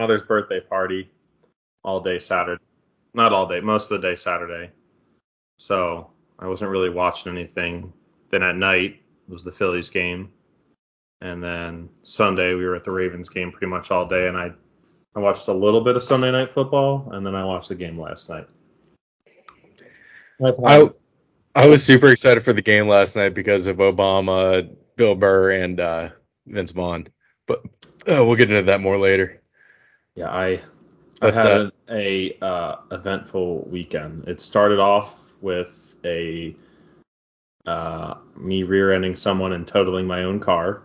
grandmother's birthday party all day Saturday. Not all day, most of the day Saturday. So I wasn't really watching anything. Then at night was the Phillies game. And then Sunday we were at the Ravens game pretty much all day and I I watched a little bit of Sunday night football and then I watched the game last night. I I was super excited for the game last night because of Obama, Bill Burr, and uh, Vince Vaughn. But uh, we'll get into that more later. Yeah, I I had uh, a uh, eventful weekend. It started off with a uh, me rear-ending someone and totaling my own car.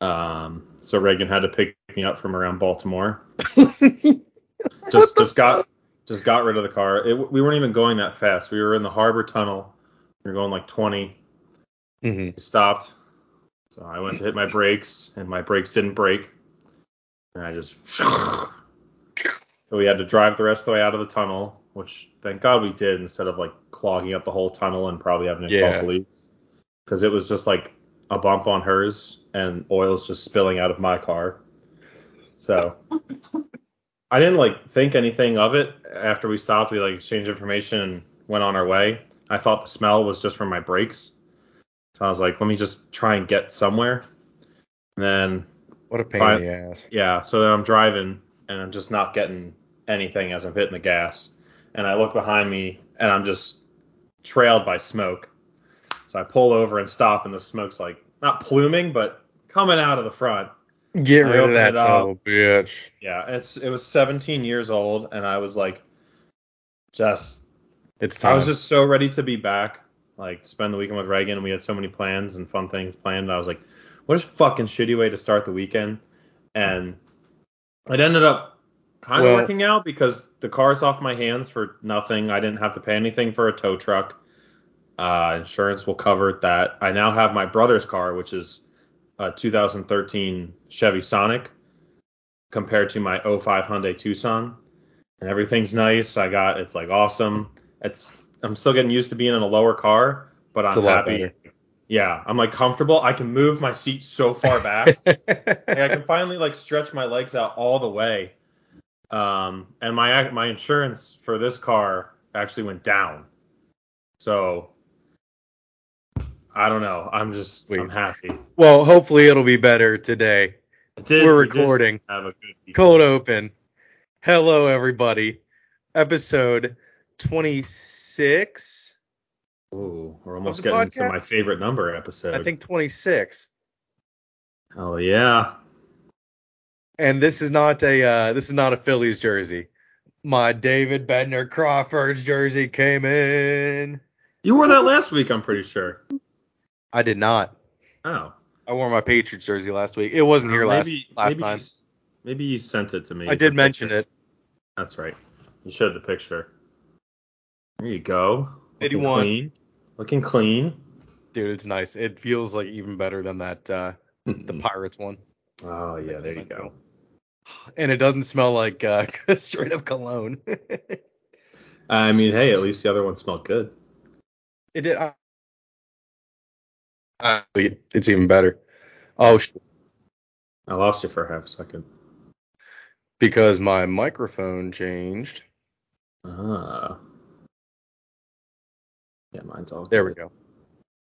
Um, so Reagan had to pick me up from around Baltimore. Just just got just got rid of the car. It, we weren't even going that fast. We were in the harbor tunnel. We were going like 20. Mhm. We stopped. So I went to hit my brakes, and my brakes didn't break. And I just. So we had to drive the rest of the way out of the tunnel, which thank God we did instead of like clogging up the whole tunnel and probably having to Yeah. call police. Because it was just like a bump on hers and oil's just spilling out of my car. So I didn't like think anything of it after we stopped. We like exchanged information and went on our way. I thought the smell was just from my brakes. So I was like, let me just try and get somewhere. And then What a pain in the ass. yeah, so then I'm driving and I'm just not getting anything as I'm hitting the gas. And I look behind me and I'm just trailed by smoke. So I pull over and stop and the smoke's like not pluming, but coming out of the front. Get rid of that son of bitch. Yeah, it's it was 17 years old and I was like just It's time. I was just so ready to be back, like spend the weekend with Reagan, and we had so many plans and fun things planned. I was like, what a fucking shitty way to start the weekend. And it ended up kind of Well- working out because the car's off my hands for nothing. I didn't have to pay anything for a tow truck. Uh, insurance will cover that. I now have my brother's car, which is a 2013 Chevy Sonic, compared to my 05 Hyundai Tucson, and everything's nice. I got it's like awesome. It's I'm still getting used to being in a lower car, but I'm It's a lot happy. Yeah, I'm like comfortable. I can move my seat so far back. like I can finally like stretch my legs out all the way. Um, and my my insurance for this car actually went down. So I don't know. I'm just Sweet. I'm happy. well, hopefully it'll be better today. Did- We're we recording. Have a good. Cold open. Hello, everybody. Episode 26. Ooh, we're almost getting to my favorite number episode. I think 26. Oh yeah. And this is not a uh, this is not a Phillies jersey. My David Bednar Crawford's jersey came in. You wore that last week, I'm pretty sure. I did not. Oh. I wore my Patriots jersey last week. It wasn't here last maybe, last maybe time. You, maybe you sent it to me. I did mention picture. it. That's right. You showed the picture. There you go. 81. Looking clean. Dude, it's nice. It feels like even better than that uh the Pirates one. Oh yeah, there you go. And it doesn't smell like uh straight up cologne. I mean, hey, at least the other one smelled good. it did uh, it's even better. Oh, sh- I lost you for a half a second. because my microphone changed. Ah. Yeah, mine's all. There we go.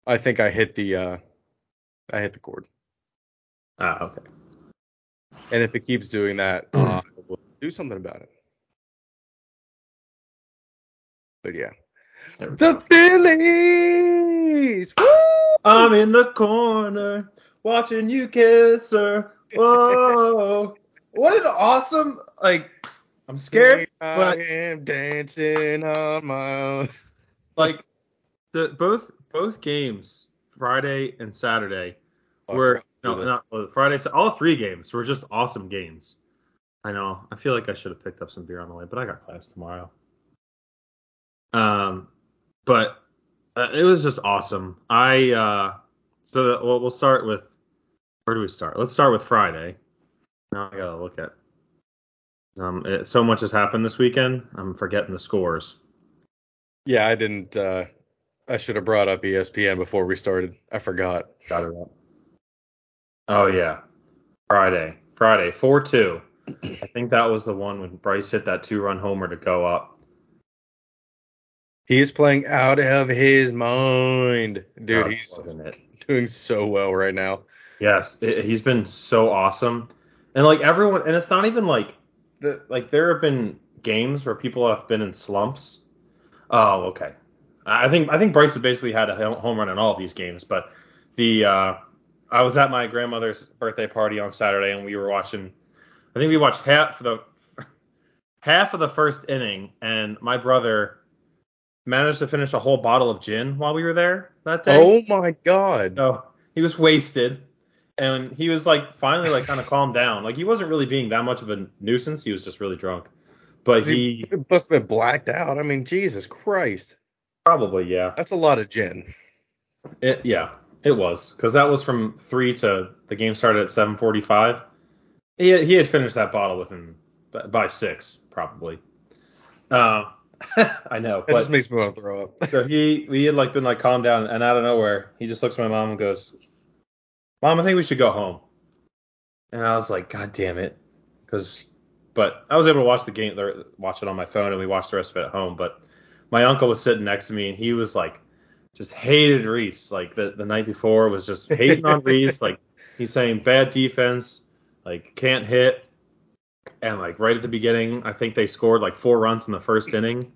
I think I hit the uh I hit the cord. Ah, okay. And if it keeps doing that, uh, we'll do something about it. But yeah. The go. Phillies! Woo! I'm in the corner watching you kiss her. Whoa. what an awesome like I'm scared, I but am dancing on my own. like the both both games, Friday and Saturday, Oh, were no, this. not well, Friday. All three games were just awesome games. I know. I feel like I should have picked up some beer on the way, but I got class tomorrow. Um, but uh, it was just awesome. I uh, so that, well, we'll start with where do we start? Let's start with Friday. Now I gotta look at. Um, it, so much has happened this weekend. I'm forgetting the scores. Yeah, I didn't. Uh, I should have brought up ESPN before we started. I forgot. Got it up. Oh yeah, Friday. Friday, four two. I think that was the one when Bryce hit that two-run homer to go up. He's playing out of his mind, dude. He's it? doing so well right now. Yes, it, he's been so awesome, and like everyone, and it's not even like the like there have been games where people have been in slumps. Oh, okay. I think I think Bryce has basically had a home run in all of these games, but the uh, I was at my grandmother's birthday party on Saturday, and we were watching. I think we watched half of the half of the first inning, and my brother managed to finish a whole bottle of gin while we were there that day. Oh my god. So he was wasted, and he was like finally like kind of calmed down. Like he wasn't really being that much of a nuisance. He was just really drunk. But He he must have been blacked out. I mean, Jesus Christ. Probably yeah, That's a lot of gin. it yeah it was because that was from three to the game started at 7:45. He had, he had finished that bottle within by six probably. Uh, I know, That but just makes me want to throw up. So he we had like been like calmed down, and out of nowhere, he just looks at my mom and goes, "Mom, I think we should go home." And I was like, "God damn it," because but I was able to watch the game, watch it on my phone, and we watched the rest of it at home. But my uncle was sitting next to me, and he was like, just hated Rhys. Like the the night before was just hating on Rhys. Like he's saying bad defense, like can't hit. And like right at the beginning, I think they scored like four runs in the first inning.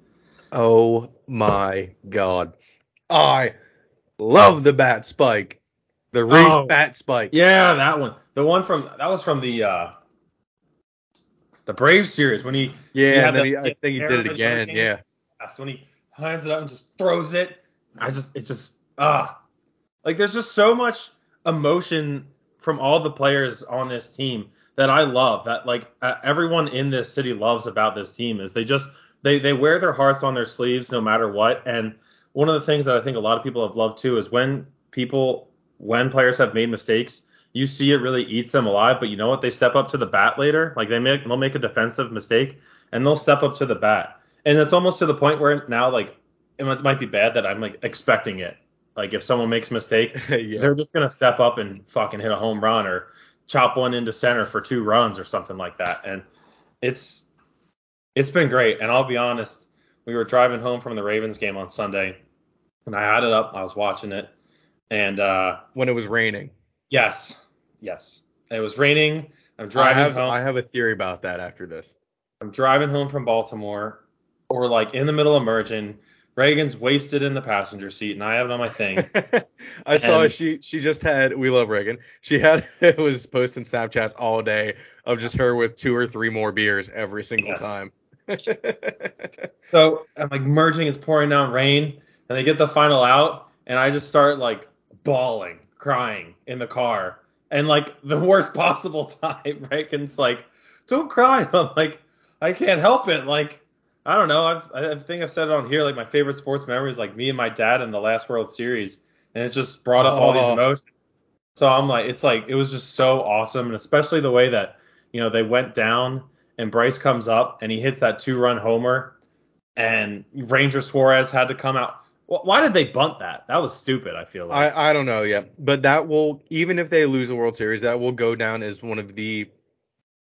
oh my god. I love the bat spike. The Rhys Oh. bat spike. Yeah, that one. The one from that was from the uh the Brave series when he Yeah, then the- he, I think he did it again. Yeah. That's when he hands it up and just throws it. I just it just ah. Like there's just so much emotion from all the players on this team that I love that like uh, everyone in this city loves about this team is they just they they wear their hearts on their sleeves no matter what. And one of the things that I think a lot of people have loved too is when people when players have made mistakes you see it really eats them alive. But you know what? They step up to the bat later. Like they make they'll make a defensive mistake and they'll step up to the bat and it's almost to the point where now like it might- be bad that I'm like expecting it like if someone makes a mistake yeah. they're just gonna step up and fucking hit a home run or chop one into center for two runs or something like that. And it's it's been great. And I'll be honest, we were driving home from the Ravens game on Sunday, and I had it up. I was watching it, and uh, When it was raining. yes, yes, it was raining. I'm driving I have home. I have a theory about that after this. I'm driving home from Baltimore, or like in the middle of merging. Reagan's wasted in the passenger seat, and I have it on my thing. I saw she she just had we love Reagan. She had it was posting Snapchats all day of just her with two or three more beers every single Yes. time. So I'm like merging, it's pouring down rain, and they get the final out, and I just start like bawling, crying in the car, and like the worst possible time. Reagan's like, "Don't cry." I'm like, I can't help it. Like, I don't know. I've, I think I've said it on here. Like my favorite sports memory is like me and my dad in the last World Series, and it just brought up all these Oh. emotions. So I'm like, it's like it was just so awesome, and especially the way that you know they went down and Bryce comes up and he hits that two-run homer, and Ranger Suarez had to come out. Why did they bunt that? That was stupid. I feel like. I I don't know yet, but that will even if they lose the World Series, that will go down as one of the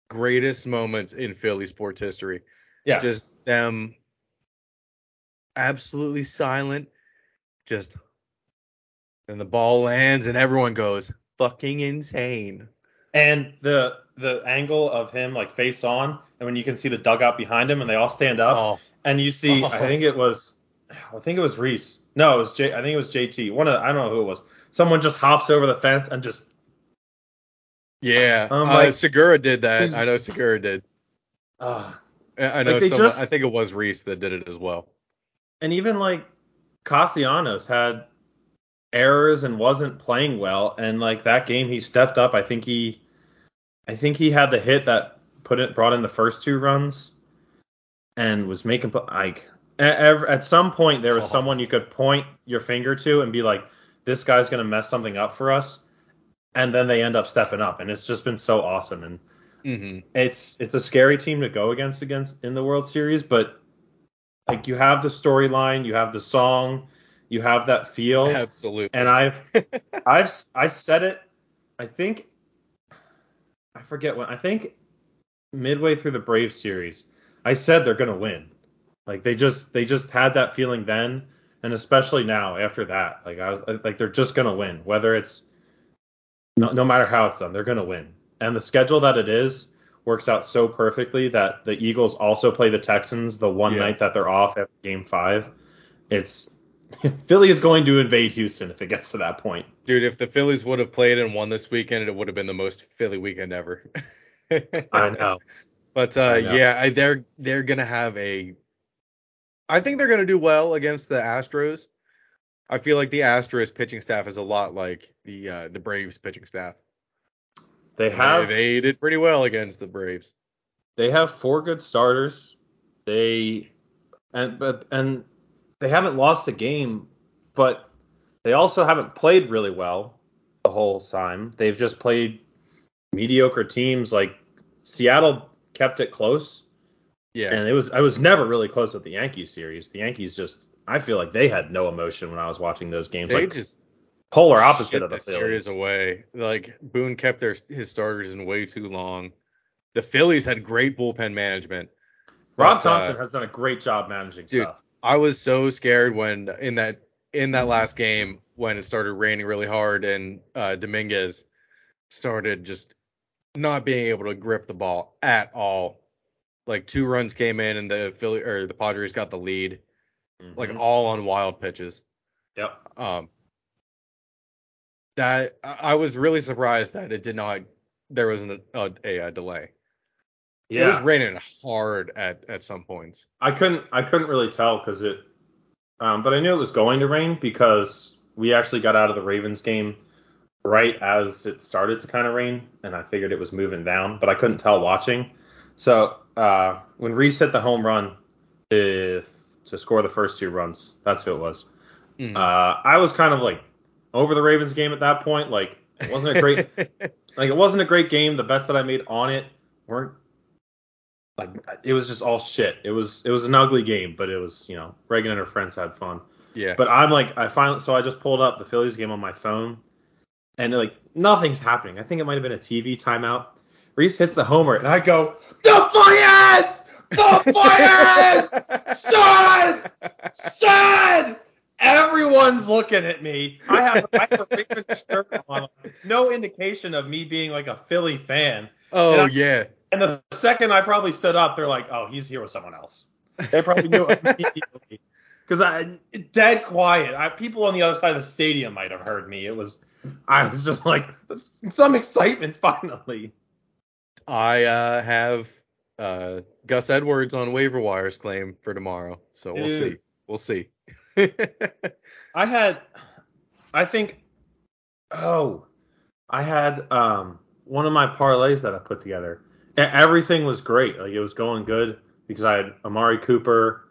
greatest moments in Philly sports history. Yes. Just them absolutely silent, just and the ball lands and everyone goes fucking insane. and the the angle of him like face on, and when you can see the dugout behind him, and they all stand up, Oh, and you see, I Oh. think it was, I think it was Rhys. No, it was J. I think it was JT. One of I don't know who it was. Someone just hops over the fence and just yeah. Um, uh, like- Segura did that. I know Segura did. uh, I know Like, someone, just- I think it was Rhys that did it as well. and even like Castellanos had errors and wasn't playing well, and like that game he stepped up. I think he, I think he had the hit that put it brought in the first two runs, and was making like at, at some point there was Oh. someone you could point your finger to and be like, this guy's gonna mess something up for us, and then they end up stepping up, and it's just been so awesome and hmm it's it's a scary team to go against against in the World Series, but like you have the storyline, you have the song, you have that feel, Absolutely. and I've I've I said it, I think I forget when I think midway through the Brave series, I said they're gonna win. Like they just they just had that feeling then, and especially now after that. Like I was like they're just gonna win, whether it's no, no matter how it's done, they're gonna win. And the schedule that it is works out so perfectly that the Eagles also play the Texans the one Yeah. night that they're off after Game Five. It's Philly is going to invade Houston if it gets to that point. Dude, if the Phillies would have played and won this weekend, it would have been the most Philly weekend ever. I know. But uh, I know. yeah, I, they're they're gonna have a. I think they're gonna do well against the Astros. I feel like the Astros pitching staff is a lot like the uh, the Braves pitching staff. They have they did pretty well against the Braves. they have four good starters. They and but and they haven't lost a game, but they also haven't played really well the whole time. They've just played mediocre teams. Like Seattle kept it close, Yeah, and it was I was never really close with the Yankees series. The Yankees just I feel like they had no emotion when I was watching those games. they like just polar opposite of the the series away. Like Boone kept their his starters in way too long. The Phillies had great bullpen management. Rob but, uh, Thompson has done a great job managing dude, stuff. I was so scared when in that in that last game when it started raining really hard and uh, Dominguez started just not being able to grip the ball at all. Like two runs came in and the Philly or the Padres got the lead, like Mhm. all on wild pitches. yep. Um, that I was really surprised that it did not. There wasn't a, a, a delay. Yeah. It was raining hard at at some points. I couldn't I couldn't really tell because it, um, but I knew it was going to rain because we actually got out of the Ravens game right as it started to kind of rain, and I figured it was moving down, but I couldn't tell watching. So uh, when Rhys hit the home run to, to score the first two runs, that's who it was. Mhm. Uh, I was kind of like over the Ravens game at that point. Like it wasn't a great like it wasn't a great game. The bets that I made on it weren't like it was just all shit. It was it was an ugly game, but it was you know Reagan and her friends had fun. yeah. But I'm like I finally so I just pulled up the Phillies game on my phone, and like nothing's happening. I think it might have been a TV timeout. Rhys hits the homer, and I go the Flyers, the Flyers, son, son. Everyone's looking at me. I have, I have a Ravens shirt on. No indication of me being like a Philly fan. oh And I- yeah. And the second I probably stood up, they're like, "Oh, he's here with someone else." They probably knew immediately because I dead quiet. I, people on the other side of the stadium might have heard me. It was, I was just like, some excitement finally. I uh, have uh, Gus Edwards on waiver wires claim for tomorrow, so we'll Dude. see. We'll see. I had, I think, oh, I had um one of my parlays that I put together. Everything was great. Like it was going good because I had Amari Cooper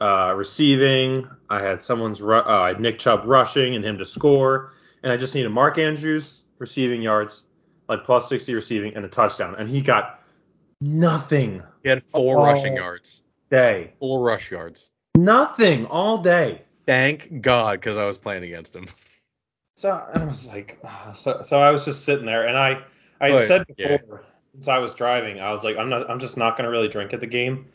uh, receiving. I had someone's ru- uh, I had Nick Chubb rushing and him to score, and I just needed Mark Andrews receiving yards, like plus 60 receiving and a touchdown, and he got nothing he had four rushing yards, day, four rush yards. Nothing all day. Thank God, because I was playing against him. So I was like, ah, so so I was just sitting there, and I I But, said yeah. before since I was driving, I was like, I'm not, I'm just not gonna really drink at the game.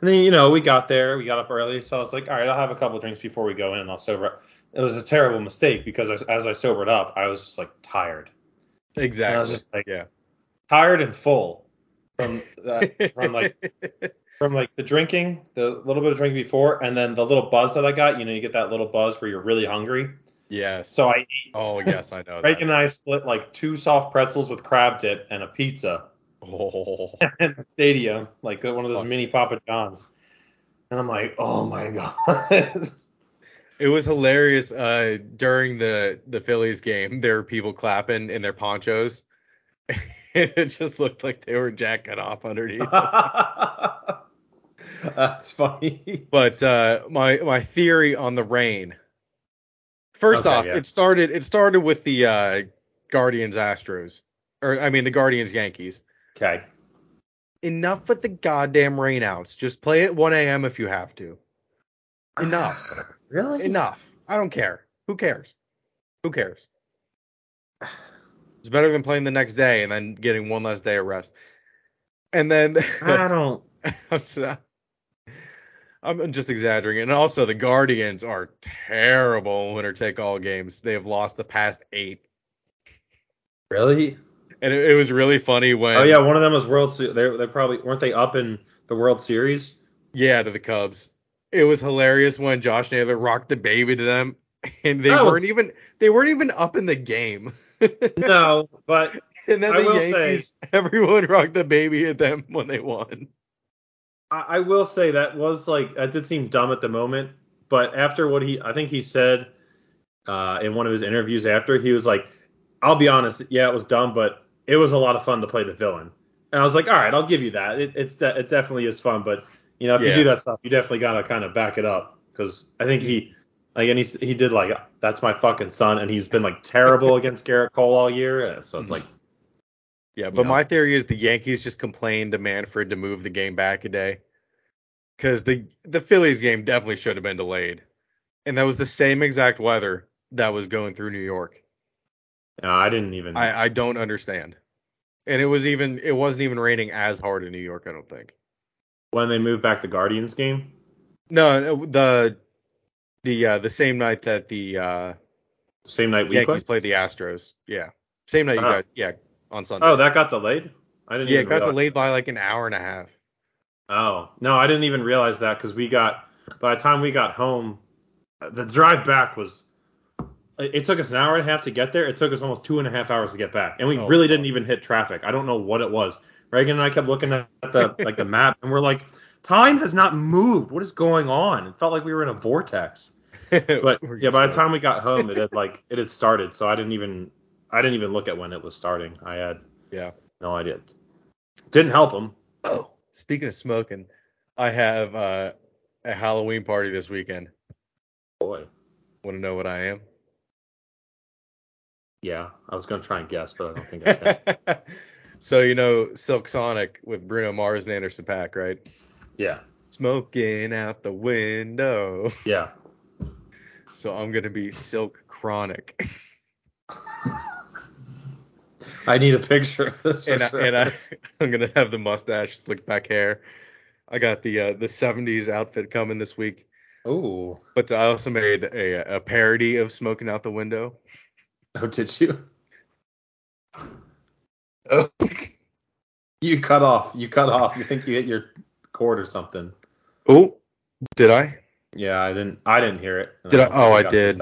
And then you know we got there, we got up early, so I was like, all right, I'll have a couple of drinks before we go in, and I'll sober up. It was a terrible mistake because as, as I sobered up, I was just like tired, Exactly. I was just like- yeah. tired and full from that, from like from like the drinking, the little bit of drinking before, and then the little buzz that I got. You know, you get that little buzz where you're really hungry. yes. So I Oh yes, I know. Reagan that. and I split like two soft pretzels with crab dip and a pizza Oh. in the stadium, like one of those Fuck. mini Papa Johns. And I'm like, oh my god. It was hilarious. Uh, during the the Phillies game, there were people clapping in their ponchos. And it just looked like they were jacking off underneath. That's funny. But uh, my my theory on the rain. First Okay, off, yeah. it started it started with the uh, Guardians Astros, or I mean the Guardians Yankees. Okay. Enough with the goddamn rainouts. Just play at 1 a.m. if you have to. Enough. Really? Enough. I don't care. Who cares? Who cares? It's better than playing the next day and then getting one less day of rest. And then I don't. I'm, so, I'm just exaggerating. And also, the Guardians are terrible in winner take all games. They have lost the past eight. Really? And it, it was really funny when. Oh yeah, one of them was World. Se- they they probably weren't they up in the World Series? Yeah, to the Cubs. It was hilarious when Josh Naylor rocked the baby to them, and they That weren't was- even they weren't even up in the game. No, but and then I the will say- Yankees, everyone rocked the baby at them when they won. I, I will say that was like that did seem dumb at the moment, but after what he I think he said uh, in one of his interviews after he was like, I'll be honest, yeah, it was dumb, but it was a lot of fun to play the villain. And I was like, all right, I'll give you that. It, it's de- it definitely is fun, but you know if Yeah. you do that stuff, you definitely gotta kind of back it up because I think he like and he he did like that's my fucking son, and he's been like terrible against Gerrit Cole all year, uh, so it's like Yeah, but know? my theory is the Yankees just complained to Manfred to move the game back a day. Because the the Phillies game definitely should have been delayed. And that was the same exact weather that was going through New York. uh, I didn't even I, I don't understand. And it was even it wasn't even raining as hard in New York, I don't think. when they moved back the Guardians game. No, no, the the uh, the same night that the uh, Same night we Yankees played. played the Astros. Yeah. Same night you Uh-huh. got yeah, on Sunday. Oh, that got delayed. I didn't. yeah, it got realize- delayed by like an hour and a half. Oh no, I didn't even realize that because we got by the time we got home, the drive back was. It took us an hour and a half to get there. It took us almost two and a half hours to get back, and we Oh, really didn't even hit traffic. I don't know what it was. Reagan and I kept looking at the like the map, and we're like, time has not moved. What is going on? It felt like we were in a vortex. But yeah, by the time we got home, it had like it had started, so I didn't even I didn't even look at when it was starting. I had Yeah. no idea. Didn't help them. Oh, speaking of smoking, I have uh, a Halloween party this weekend. Boy. Want to know what I am? Yeah, I was gonna try and guess, but I don't think I can. so you know Silk Sonic with Bruno Mars and Anderson .Paak, right? yeah, Smoking out the window. yeah. So I'm gonna be Silk Chronic, I need a picture of this. For and I, and I, I'm gonna have the mustache, slick back hair. I got the uh, the 70s outfit coming this week, Ooh. but I also made a a parody of Smoking Out the Window. Oh, did you? Oh. You cut off. You cut off. You think you hit your cord or something? Oh, did I? Yeah, I didn't. I didn't hear it. Did I- don't oh, I did.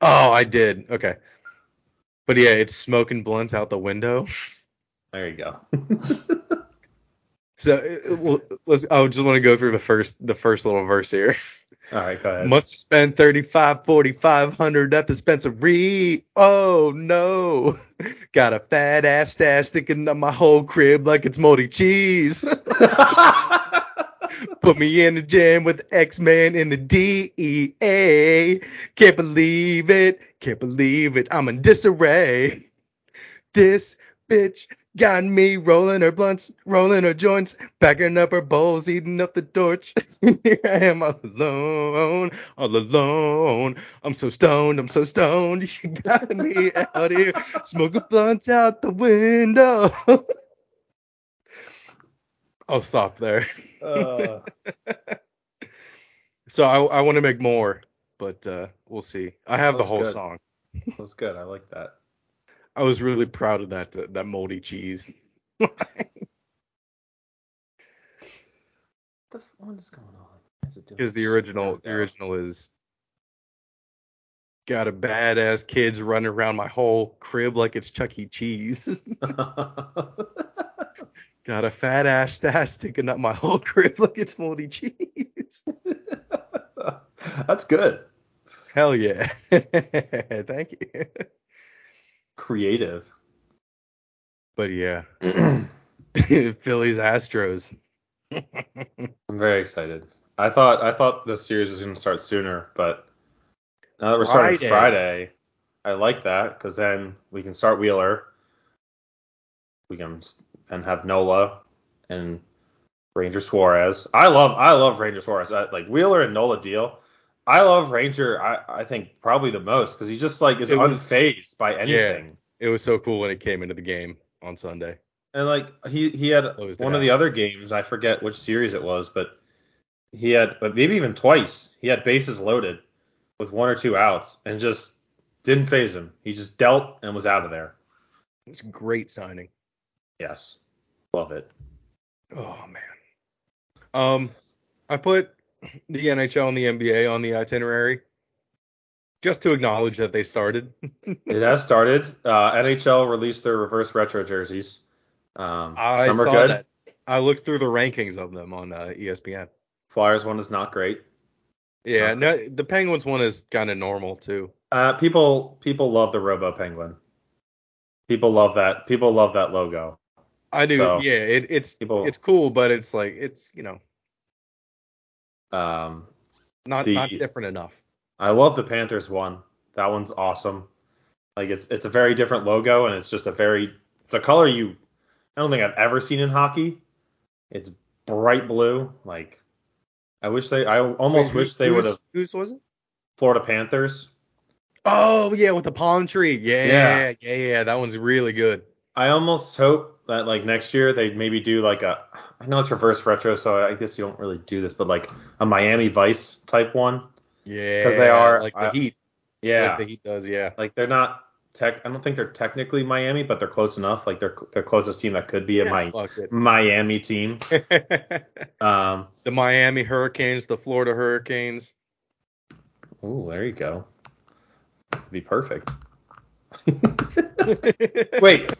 Oh, I did. Okay. But yeah, it's smoking blunts out the window. There you go. So uh, well, let's. I just want to go through the first the first little verse here. All right, go ahead. Must spent 35, 4500 at the dispensary. Oh no. Got a fat ass stash sticking up my whole crib like it's moldy cheese. Put me in the gym with X-Men in the DEA. Can't believe it. Can't believe it. I'm in disarray. This bitch got me rolling her blunts, rolling her joints, packing up her bowls, eating up the torch. Here I am all alone, all alone. I'm so stoned, I'm so stoned. You got me out here smoking blunts out the window. I'll stop there. Uh, So I, I want to make more, but uh, we'll see. I have the whole good. song. that was good. I like that. I was really proud of that uh, that moldy cheese. The, what is going on? Because the original, the original is got a badass kids running around my whole crib like it's Chuck E. Cheese. go. got a fat ass stash sticking up my whole crib like it's moldy cheese. That's good. Hell yeah! Thank you. Creative. But yeah, Phillies Astros. I'm very excited. I thought I thought the series was going to start sooner, but now that we're starting Friday. Friday, I like that because then we can start Wheeler. We can then have Nola and Ranger Suarez. I love I love Ranger Suarez. I, like Wheeler and Nola deal. I love Ranger. I, I think probably the most because he just like is It was- unfazed by anything. Yeah, It was so cool when it came into the game. on Sunday. And like he he had one of the other games, I forget which series it was, but he had but maybe even twice, he had bases loaded with one or two outs and just didn't phase him. He just dealt and was out of there. It's a great signing. Yes. Love it. Oh man. Um, I put the NHL and the NBA on the itinerary just to acknowledge that they started. It has started. Uh, NHL released their reverse retro jerseys. Um, I some are saw good. that. I looked through the rankings of them on uh, ESPN. Flyers one is not great. Yeah, no, the Penguins one is kind of normal too. Uh, people people love the Robo Penguin. People love that. People love that logo. I do. So, yeah, it, it's people- it's cool, but it's like it's you know Um, not The- not different enough. I love the Panthers one. That one's awesome. Like it's it's a very different logo and it's just a very it's a color you I don't think I've ever seen in hockey. It's bright blue. Like I wish they I almost Wait, wish who- they would have Whose was it? Florida Panthers. Oh yeah, with the palm tree. Yeah, Yeah. yeah, yeah. That one's really good. I almost hope that like next year they maybe do like a I know it's reverse retro, so I guess you don't really do this, but like a Miami Vice type one. Yeah, Because they are- like the I- Heat. Yeah. like the Heat does. Yeah. like they're not tech I don't think they're technically Miami, but they're close enough. Like they're the closest team that could be a Yeah, Mi- Miami team. Um the Miami Hurricanes, the Florida Hurricanes. Oh, there you go. Be perfect. Wait,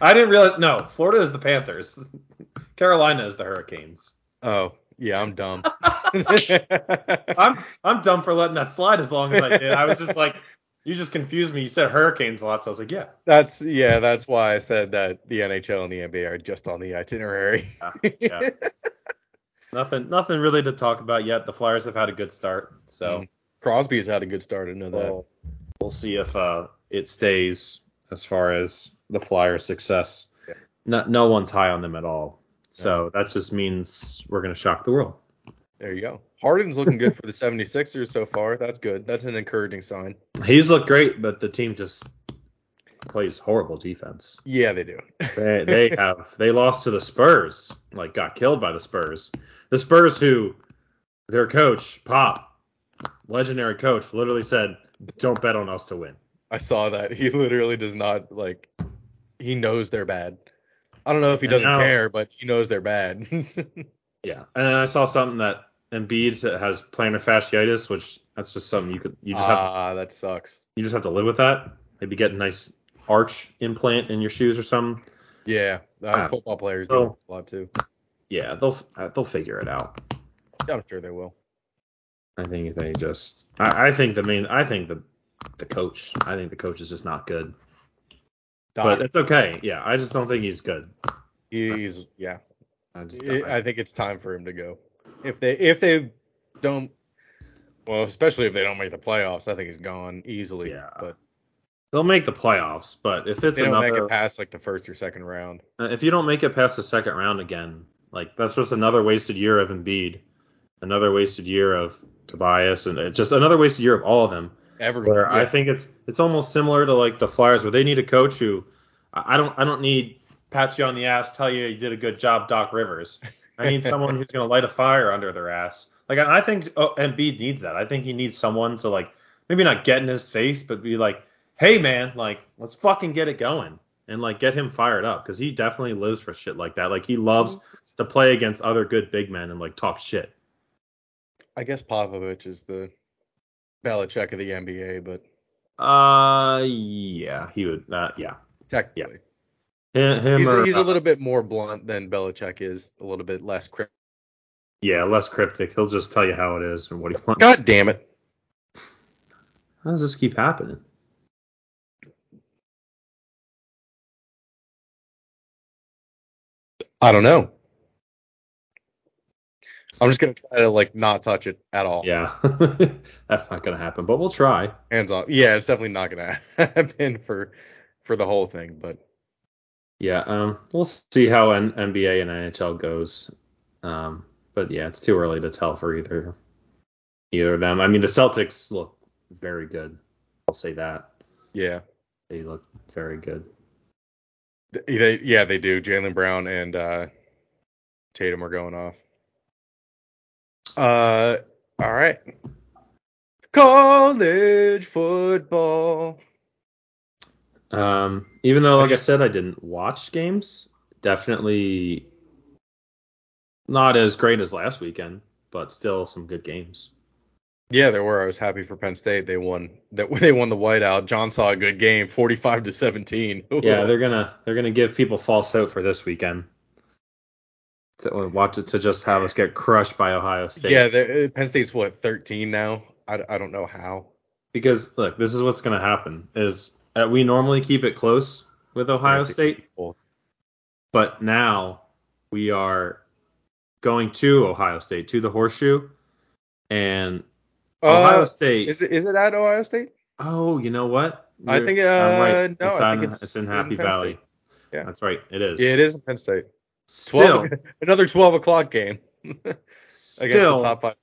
I didn't realize. No, Florida is the Panthers. Carolina is the Hurricanes. Oh, yeah, I'm dumb. I'm I'm dumb for letting that slide as long as I did. I was just like, you just confused me. You said Hurricanes a lot, so I was like, yeah. That's yeah, that's why I said that the NHL and the NBA are just on the itinerary. Yeah, yeah. nothing nothing really to talk about yet. The Flyers have had a good start, so Mm. Crosby's had a good start. I know that. we'll, we'll see if uh, it stays as far as the Flyers' success. Yeah. No, no one's high on them at all. So that just means we're going to shock the world. There you go. Harden's looking good for the 76ers so far. That's good. That's an encouraging sign. He's looked great, but the team just plays horrible defense. Yeah, they do. They, they have they lost to the Spurs, like got killed by the Spurs. The Spurs, who their coach Pop, legendary coach, literally said, "Don't bet on us to win." I saw that. He literally does not like. He knows they're bad. I don't know if he doesn't now- care, but he knows they're bad. Yeah, and then I saw something that Embiid has plantar fasciitis, which that's just something you could you just have Ah, that sucks. you just have to live with that. Maybe get a nice arch implant in your shoes or something. Yeah, uh, Ah, football players so- do a lot too. Yeah, they'll uh, they'll figure it out. I'm sure they will. I think they just I, I think the main I think the the coach I think the coach is just not good. But it's okay. Yeah, I just don't think he's good. he's yeah. I just I I think it's time for him to go. If they if they don't, well, especially if they don't make the playoffs, I think he's gone easily. Yeah. but they'll make the playoffs, but if it's they don't another make it past like the first or second round. Uh, if you don't make it past the second round again, like that's just another wasted year of Embiid, another wasted year of Tobias, and uh, just another wasted year of all of them. Everyone. Where I think it's it's almost similar to like the Flyers, where they need a coach who I I don't I don't need pat you on the ass, tell you you did a good job, Doc Rivers. I need someone who's gonna light a fire under their ass. Like I I think oh, Embiid needs that. I think he needs someone to like maybe not get in his face, but be like, hey man, like let's fucking get it going and like get him fired up because he definitely lives for shit like that. Like he loves to play against other good big men and like talk shit. I guess Popovich is the Belichick of the NBA, but Uh, yeah, he would. not. yeah, technically him, him he's, or, he's a uh, little bit more blunt than Belichick is. A little bit less cryptic. yeah, less cryptic. He'll just tell you how it is and what he wants. God damn it! How does this keep happening? I don't know. I'm just gonna try to like not touch it at all. Yeah, that's not gonna happen, but we'll try. Hands off. Yeah, it's definitely not gonna happen for for the whole thing, but Yeah, um, we'll see how N- NBA and NHL goes. Um, but yeah, it's too early to tell for either either of them. I mean, the Celtics look very good. I'll say that yeah. they look very good. They, yeah, they do. Jaylen Brown and uh, Tatum are going off. Uh, all right. College football. Um, even though, I like I, just- said, I didn't watch games, definitely not as great as last weekend, but still some good games. Yeah, there were. I was happy for Penn State. They won. That they won the whiteout. John saw a good game, 45 to 17. Yeah, they're gonna they're gonna give people false hope for this weekend. To watch it to just have us get crushed by Ohio State. yeah. Penn State's what 13 now. I, I don't know how. Because look, this is what's gonna happen is uh, we normally keep it close with Ohio State, but now we are going to Ohio State to the horseshoe and Ohio Uh, State. is it is it at Ohio State? oh, you know what? I You're- think, I'm uh, right. no, it's I think it's in in Happy Penn Valley. State. Yeah. That's right. It is. Yeah, it is in Penn State. Still, 12 another 12 o'clock game against still, the top five.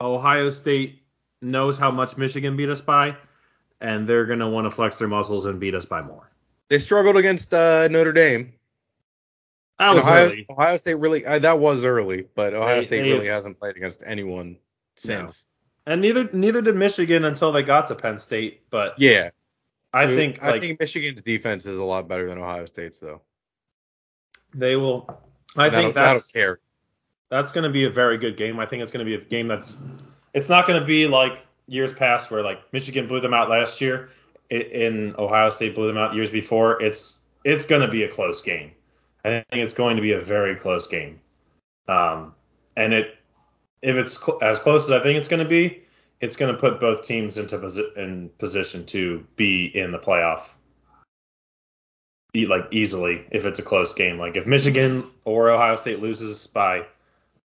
Ohio State knows how much Michigan beat us by, and they're gonna want to flex their muscles and beat us by more. They struggled against uh, Notre Dame. That was Ohio, early. Ohio State really uh, that was early, but Ohio They- State they- really hasn't played against anyone since. and neither neither did Michigan until they got to Penn State. But Yeah, I think I like think Michigan's defense is a lot better than Ohio State's though. They will. I And think that's care. that's going to be a very good game. I think it's going to be a game that's. It's not going to be like years past where like Michigan blew them out last year, in Ohio State blew them out years before. It's it's going to be a close game. I think it's going to be a very close game. Um, and it if it's cl- as close as I think it's going to be, it's going to put both teams into posi- in position to be in the playoff. Like easily if it's a close game. Like if Michigan or Ohio State loses by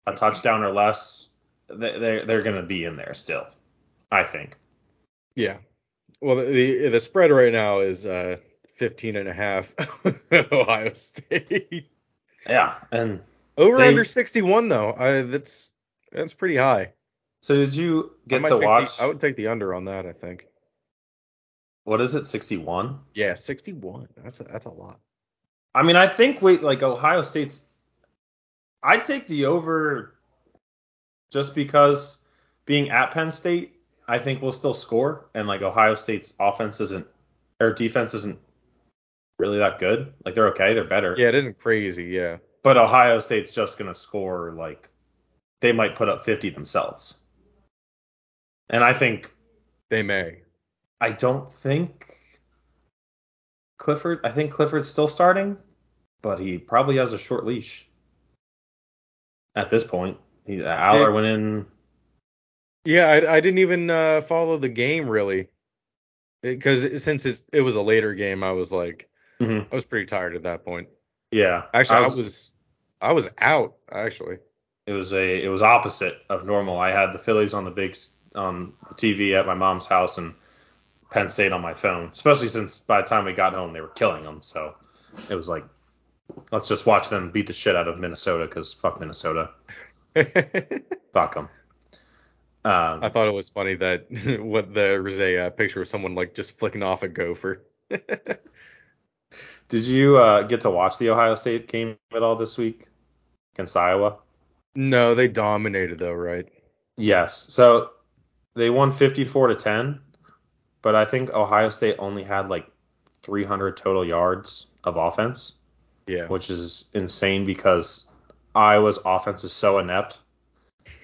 a touchdown or less, they they're, they're going to be in there still. I think. Yeah. Well, the the, the spread right now is uh 15 and a half Ohio State. Yeah, and Over They- under 61 though. I that's that's pretty high. so did you get to watch? The, I would take the under on that, I think. What is it? 61. Yeah, 61. That's a, that's a lot. I mean, I think we like Ohio State's. I'd take the over just because being at Penn State, I think we'll still score, and like Ohio State's offense isn't or defense isn't really that good. Like they're okay, they're better. Yeah, it isn't crazy. Yeah. But Ohio State's just gonna score like they might put up 50 themselves. And I think They may. I don't think Clifford. I think Clifford's still starting, but he probably has a short leash at this point. He, Allar Did- went in. Yeah, I, I didn't even uh, follow the game really, because since it's, it was a later game, I was like, Mhm. I was pretty tired at that point. Yeah, Actually, I I was, was, I was out actually. It was a. It was opposite of normal. I had the Phillies on the big on the TV at my mom's house and Penn State on my phone. Especially since by the time we got home, they were killing them. So it was like, let's just watch them beat the shit out of Minnesota because fuck Minnesota, fuck them. Um, I thought it was funny that what there was a uh, picture of someone like just flicking off a gopher. Did you uh, get to watch the Ohio State game at all this week against Iowa? no, they dominated though, right? Yes. So they won 54 to 10, but I think Ohio State only had like 300 total yards of offense, Yeah. which is insane because Iowa's offense is so inept.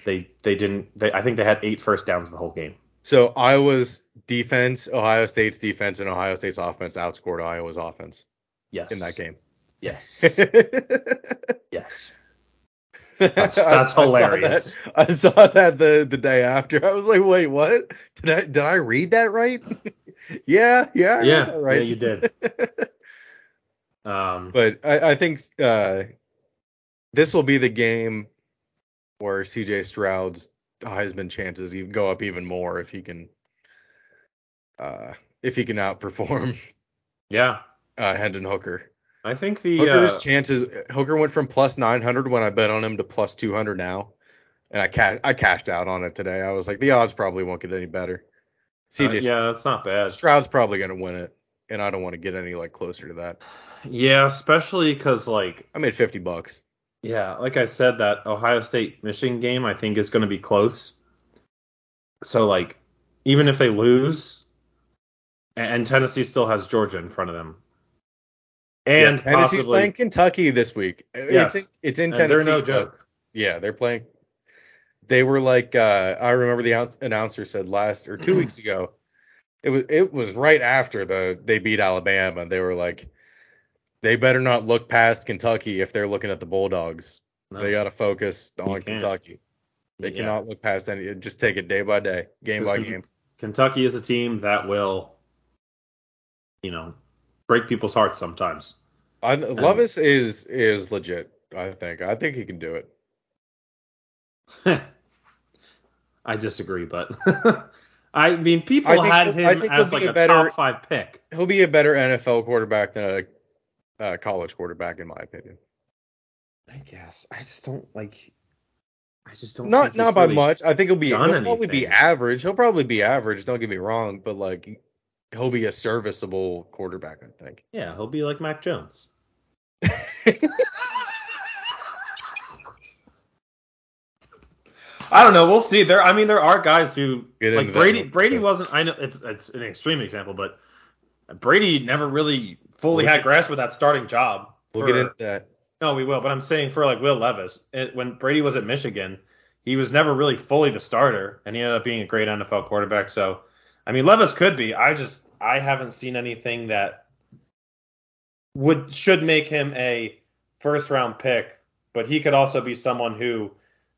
They they didn't. They, I think they had eight first downs in the whole game. So Iowa's defense, Ohio State's defense, and Ohio State's offense outscored Iowa's offense Yes. in that game. Yes. Yes. That's- that's I- I saw hilarious. that- I saw that the the day after. I was like, wait, what? Did I did I read that right? yeah, yeah, I Yeah. right. Yeah, you did. Um. But I, I think uh, this will be the game where CJ Stroud's Heisman chances even go up even more if he can uh, if he can outperform Yeah. uh, Hendon Hooker. I think the Hooker's uh, chances Hooker went from plus 900 when I bet on him to plus 200 now. And I ca- I cashed out on it today. I was like the odds probably won't get any better. uh, CJ yeah, that's not bad. Stroud's probably going to win it and I don't want to get any like closer to that. Yeah, especially because like I made 50 bucks. yeah, like I said, that Ohio State Michigan game I think is going to be close. So like, even if they lose, and Tennessee still has Georgia in front of them, and yeah, Tennessee's possibly, playing Kentucky this week. Yes. It's in, it's in and Tennessee. they're no joke. Yeah, they're playing. They were like, uh, I remember the announcer said last or two weeks ago. It was it was right after the they beat Alabama. They were like, they better not look past Kentucky if they're looking at the Bulldogs. No. They got to focus on can't. Kentucky. They Yeah. cannot look past any. Just take it day by day, game by Because game. Kentucky is a team that will, you know, break people's hearts sometimes. I, Levis is is legit. I think. I think he can do it. I disagree, but I mean, people I had him as like be a a better- top five pick. He'll be a better NFL quarterback than a uh, college quarterback, in my opinion. I guess I just don't like. I just don't. Not not by really- much. I think he'll be he'll probably be average. He'll probably be average. Don't get me wrong, but like he'll be a serviceable quarterback. I think. Yeah, he'll be like Mac Jones. I don't know. We'll see. There. I mean, there are guys who Get like Brady. Brady wasn't. I know it's it's an extreme example, but Brady never really fully We'll had grasp with that starting job. We'll for- get into that. No, we will. But I'm saying for like Will Levis, it, when Brady was at Michigan, he was never really fully the starter, and he ended up being a great NFL quarterback. So, I mean, Levis could be. I just I haven't seen anything that would should make him a first round pick. But he could also be someone who,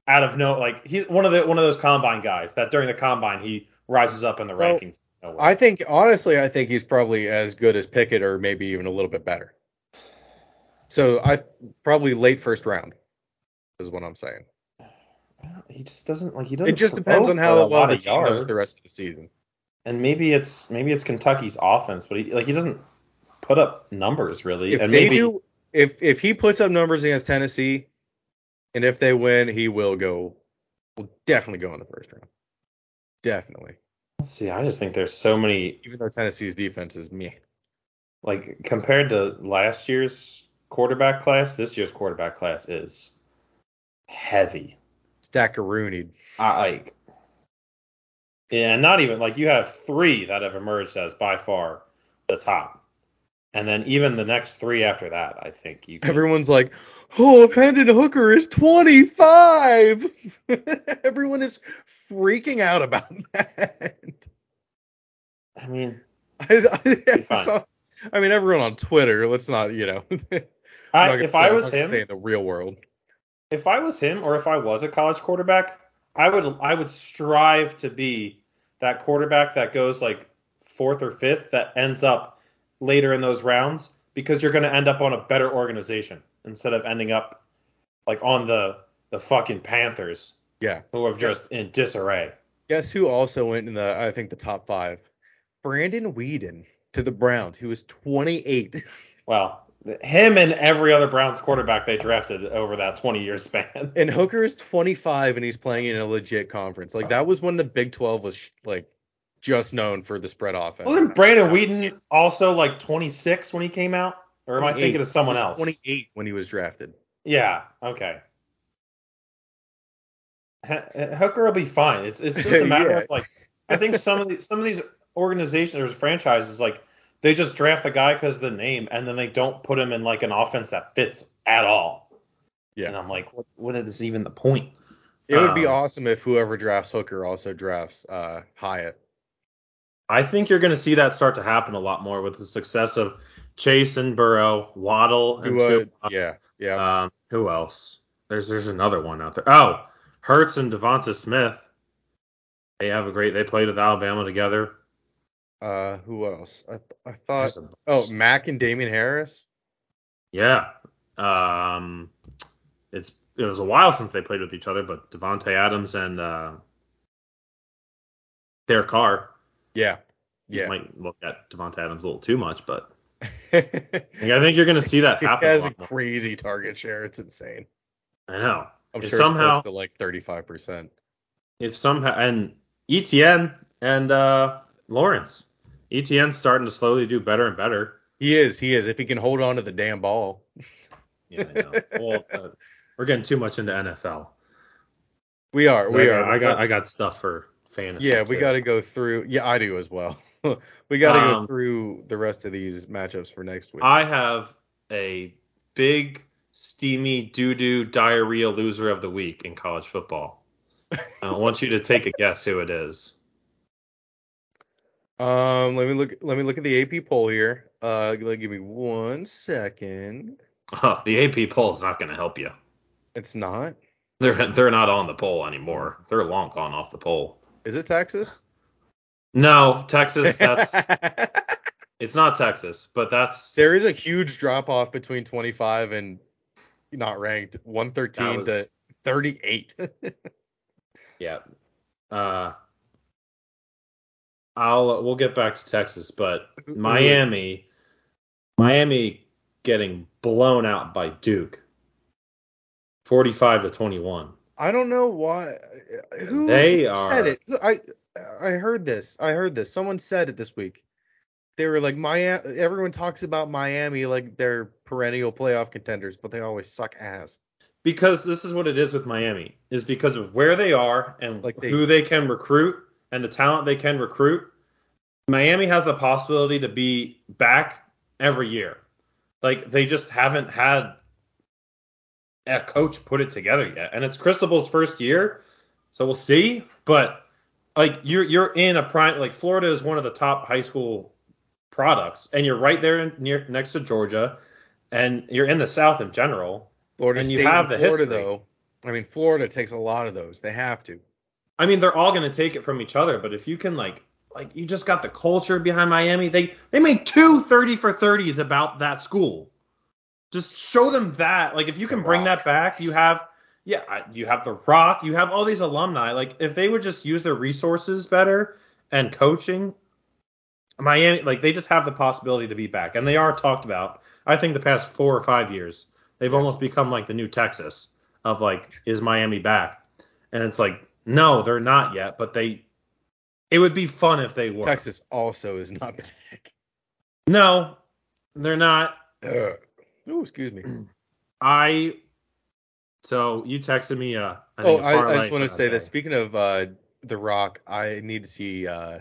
out of no like he's one of the one of those combine guys that during the combine he rises up in the Well, rankings. No. I think honestly, I think he's probably as good as Pickett, or maybe even a little bit better. So I probably late first round is what I'm saying. he just doesn't like he doesn't. It just depends on how well the team does the rest of the season. And maybe it's maybe it's Kentucky's offense, but he like he doesn't put up numbers really. If and they maybe do, if if he puts up numbers against Tennessee, and if they win, he will go. Will definitely go in the first round. Definitely. see, I just think there's so many Even though Tennessee's defense is me. like compared to last year's quarterback class, this year's quarterback class is heavy. Stackaroonied. I like yeah, not even like you have three that have emerged as by far the top. And then even the next three after that, I think you could, Everyone's like, oh, Hendon Hooker is 25. Everyone is freaking out about that. I mean, I, I, saw, I mean, everyone on Twitter, let's not, you know. Not if say- I was him, say in the real world. if I was him or if I was a college quarterback, I would I would strive to be that quarterback that goes like fourth or fifth that ends up later in those rounds because you're going to end up on a better organization instead of ending up like on the the fucking Panthers Yeah. who are just in disarray. Guess who also went in the, I think, the top five? Brandon Weeden to the Browns. He was 28. Well, him and every other Browns quarterback they drafted over that 20 year span. And Hooker is 25 and he's playing in a legit conference. Like that was when the Big 12 was like just known for the spread offense. Wasn't Brandon Weeden also like 26 when he came out? Or am I thinking of someone else? 28 when he was drafted. Yeah. Okay. H- Hooker will be fine. It's it's just a matter Yeah. of like I think some of these some of these organizations or franchises like they just draft the guy because of the name and then they don't put him in like an offense that fits at all. Yeah. And I'm like, what what is even the point? It would be Um, awesome if whoever drafts Hooker also drafts uh, Hyatt. I think you're going to see that start to happen a lot more with the success of Chase and Burrow, Waddle, and Who, uh, Tua. yeah, yeah. Um, who else? There's there's another one out there. Oh, Hurts and Devonta Smith. They have a great. They played with Alabama together. Uh, who else? I, th- I thought. Oh, Mac and Damien Harris. yeah. Um, it's it was a while since they played with each other, but Davante Adams and uh, Derek Carr. Yeah, You yeah. might look at Davante Adams a little too much, but I think, you're going to see that happen. He has a a crazy target share. It's insane. I know. I'm If sure somehow- it's close to like 35 percent. if somehow and Etienne and uh, Lawrence, Etienne's starting to slowly do better and better. He is. He is. If he can hold on to the damn ball. Yeah, I know. well, uh, we're getting too much into NFL. We are. So We I are. I got I got stuff for fantasy. yeah, we got to go through. Yeah, I do as well. we got to go Um, through the rest of these matchups for next week. I have a big steamy doo doo diarrhea loser of the week in college football. I want you to take a guess who it is. Um, let me look. Let me look at the AP poll here. Uh, give me one second. Oh, the AP poll is not going to help you. It's not. They're they're not on the poll anymore. They're long gone off the poll. Is it Texas? No, Texas. That's it's not Texas, but that's there is a huge drop off between 25 and not ranked 113 was- to 38. yeah. Uh, I'll we'll get back to Texas, but is- Miami, Miami getting blown out by Duke, 45 to 21. I don't know why. Who They said are- it? I I heard this. I heard this. Someone said it this week. They were like Miami. Everyone talks about Miami like they're perennial playoff contenders, but they always suck ass. Because this is what it is with Miami, is because of where they are and Like they- who they can recruit and the talent they can recruit. Miami has the possibility to be back every year. Like they just haven't had a coach put it together yet, and it's Cristobal's first year, so we'll see. But like you're you're in a prime like Florida is one of the top high school products, and you're right there in, near next to Georgia, and you're in the South in general. Florida And State you have and the Florida history. though. I mean, Florida takes a lot of those. They have to. I mean, they're all going to take it from each other, but if you can like like you just got the culture behind Miami. They they made two 30 for 30s about that school. Just show them that. Like if you can The bring Rock. that back, you have yeah, you have the Rock, you have all these alumni. Like if they would just use their resources better and coaching, Miami like they just have the possibility to be back, and they are talked about. I think the past four or five years, they've almost become like the new Texas of like, is Miami back? And it's like, no, they're not yet, but they. It would be fun if they were. Texas also is not back. No, they're not. Ugh. Oh, excuse me. I. So you texted me. Uh, I oh, I, I just want to say day. Speaking of uh, The Rock, I need to see uh,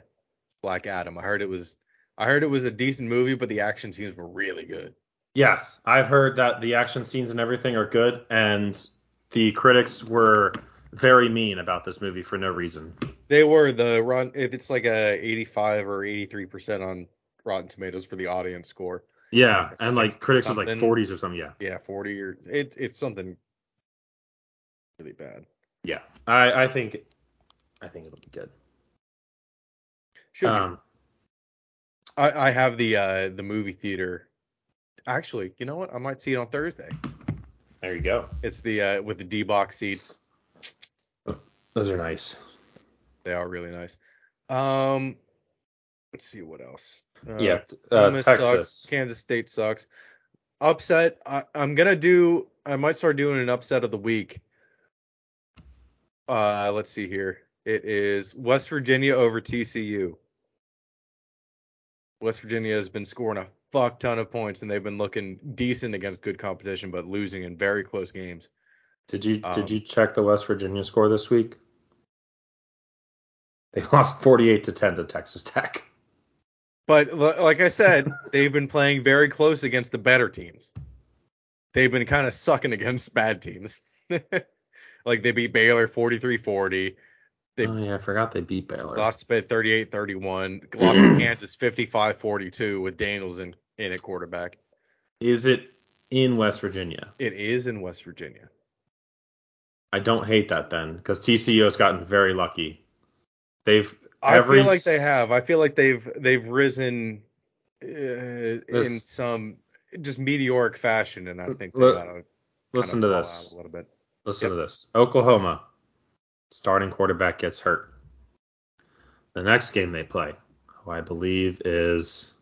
Black Adam. I heard it was, I heard it was a decent movie, but the action scenes were really good. Yes, I've heard that the action scenes and everything are good, and the critics were very mean about this movie for no reason. They were the run. It's like a 85 or 83 percent on Rotten Tomatoes for the audience score. Yeah, Like and like critics was like 40s or something. Yeah, Yeah, 40 or it's it's something really bad. yeah. I I think I think it'll be good. Should be. Um, I, I have the uh the movie theater. Actually, you know what? I might see it on Thursday. there you go. It's the uh with the D box seats. Those are nice. They are really nice. Um, let's see what else. Uh, yeah, uh, Texas. sucks. Kansas State sucks. Upset. I, I'm gonna do. I might start doing an upset of the week. Uh, let's see here. It is West Virginia over TCU. West Virginia has been scoring a fuck ton of points, and they've been looking decent against good competition, but losing in very close games. Did you Um, did you check the West Virginia score this week? They lost 48 to 10 to Texas Tech. But like I said, they've been playing very close against the better teams. They've been kind of sucking against bad teams. like they beat Baylor 43-40, They- oh yeah, I forgot they beat Baylor. lost to Pitt 38-31, lost to Kansas 55-42 with Daniels in, in at quarterback. Is it in West Virginia? It is in West Virginia. I don't hate that then, because TCU has gotten very lucky. They've I every feel like they have. I feel like they've they've risen uh, in some just meteoric fashion, and I think they gotta Listen to this. a little bit. Listen to this. Oklahoma starting quarterback gets hurt. The next game they play, who I believe is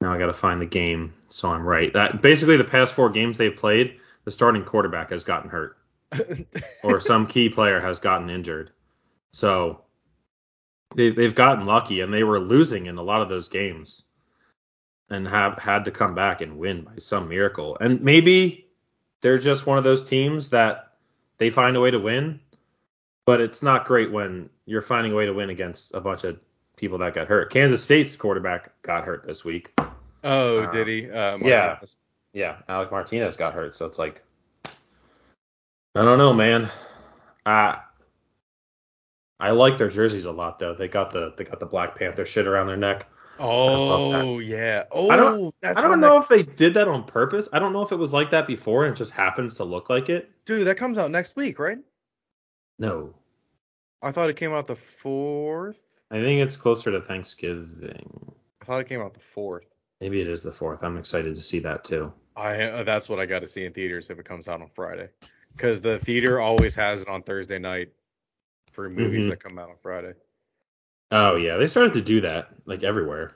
now I got to find the game so I'm right. That basically the past four games they've played, the starting quarterback has gotten hurt or some key player has gotten injured. So they they've gotten lucky and they were losing in a lot of those games. and have had to come back and win by some miracle. And maybe they're just one of those teams that they find a way to win, but it's not great when you're finding a way to win against a bunch of people that got hurt. Kansas State's quarterback got hurt this week. Oh, Uh, did he? Uh, yeah. Yeah, Alec Martinez got hurt, so it's like I don't know, man. I I like their jerseys a lot though. They got the they got the Black Panther shit around their neck. Oh yeah. Oh, I don't- that's I don't know that- if they did that on purpose. I don't know if it was like that before and it just happens to look like it. dude. That comes out next week, right? No. I thought it came out the fourth. I think it's closer to Thanksgiving. I thought it came out the fourth. Maybe it is the fourth. I'm excited to see that too. I uh, that's what I got to see in theaters if it comes out on Friday, because the theater always has it on Thursday night for movies Mhm. that come out on Friday. Oh yeah, they started to do that like everywhere,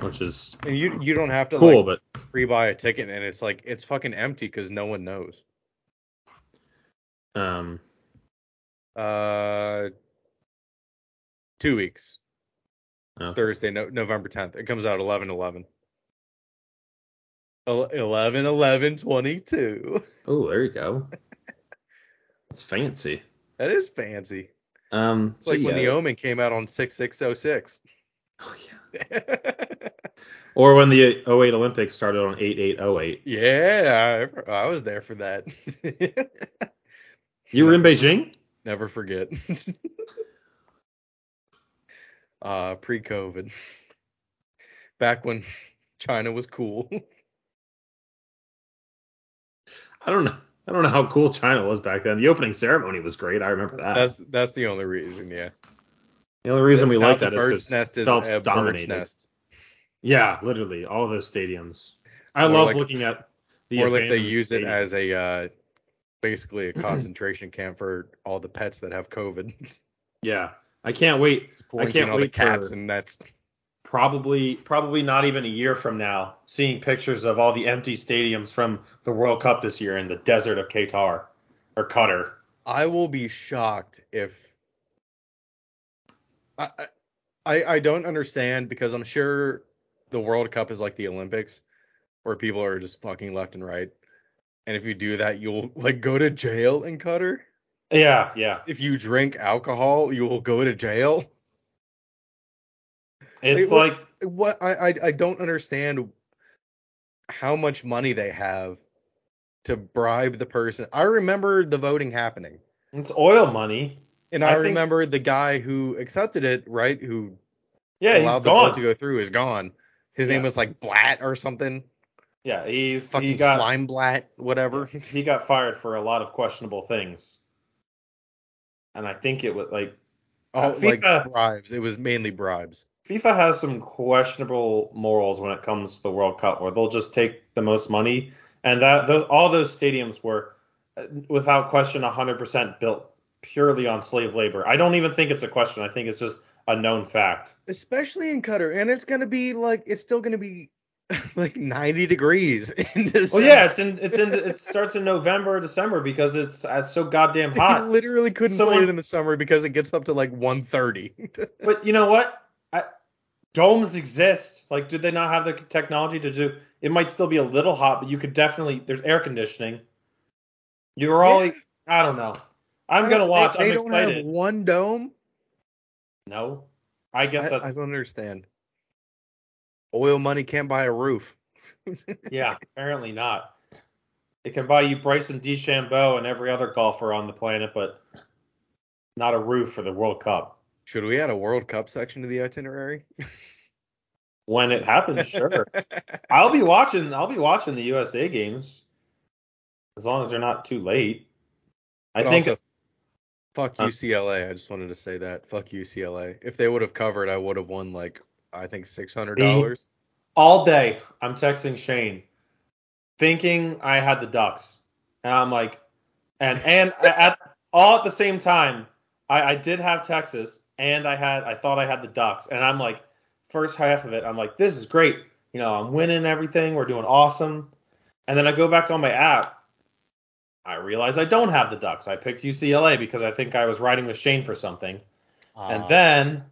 which is And you you don't have to cool, like but pre-buy a ticket, and it's like it's fucking empty because no one knows. um, Uh, two weeks. okay. Thursday, no, November 10th. It comes out 11 11. 11 11 22. oh, there you go. It's fancy. That is fancy. Um, It's like but when The. Omen came out on 6606. Oh, yeah. Or when the 08 Olympics started on 8808. yeah, I, I was there for that. You were in Beijing? Never forget. uh, pre COVID. Back when China was cool. I don't know. I don't know how cool China was back then. The opening ceremony was great. I remember that. That's that's the only reason, yeah. the only reason we like the that is bird's because nest is Phelps bird's dominated. nest. Yeah, literally all of those stadiums. I Or love like- looking at the or like they use it as a uh, basically a concentration camp for all the pets that have COVID. Yeah, I can't wait. I can't all the wait cats for and that's probably probably not even a year from now seeing pictures of all the empty stadiums from the World Cup this year in the desert of Qatar or Qatar. I will be shocked if I I- I don't understand because I'm sure the World Cup is like the Olympics where people are just fucking left and right. And if you do that, you'll like go to jail in Qatar. Yeah, yeah. If you drink alcohol, you will go to jail. It's what- like what I, I I don't understand how much money they have to bribe the person. I remember the voting happening, it's oil money. and I I, think- remember the guy who accepted it, right? Who Yeah, allowed he's the gone. vote to go through is gone. His name was like Blatt or something. Yeah, he's Fucking he got slime Blatt, whatever. he got fired for a lot of questionable things. And I think it was like All Uh, like FIFA- bribes. It was mainly bribes. FIFA has some questionable morals when it comes to the World Cup, where they'll just take the most money, and that those, all those stadiums were, uh, without question, 100% built purely on slave labor. I don't even think it's a question. I think it's just a known fact. Especially in Qatar, and it's gonna be like it's still gonna be like 90 degrees in December. Well, yeah, it's in it's in it starts in November or December because it's, it's so goddamn hot. hot. literally couldn't play it in the summer because it gets up to like 130. But you know what? I, domes exist. Like, did they not have the technology to do? It might still be a little hot, but you could definitely. There's air conditioning. You're all. Yeah. I don't know. I'm I gonna watch. They, they I'm don't excited. have one dome. No. I guess I, that's. I don't understand. Oil money can't buy a roof. yeah. Apparently not. It can buy you Bryson DeChambeau and every other golfer on the planet, but not a roof for the World Cup. Should we add a World Cup section to the itinerary? When it happens, sure. I'll be watching. I'll be watching the USA games as long as they're not too late. I But think also, fuck Huh? UCLA. I just wanted to say that. Fuck UCLA. If they would have covered, I would have won like I think six hundred dollars. all day I'm texting Shane, thinking I had the Ducks, and I'm like, and and at all at the same time, I, I did have Texas, and I had I thought I had the Ducks, and I'm like, first half of it, I'm like, this is great, you know, I'm winning everything, we're doing awesome, and then I go back on my app. I realize I don't have the Ducks. I picked UCLA because I think I was riding with Shane for something. Uh, And then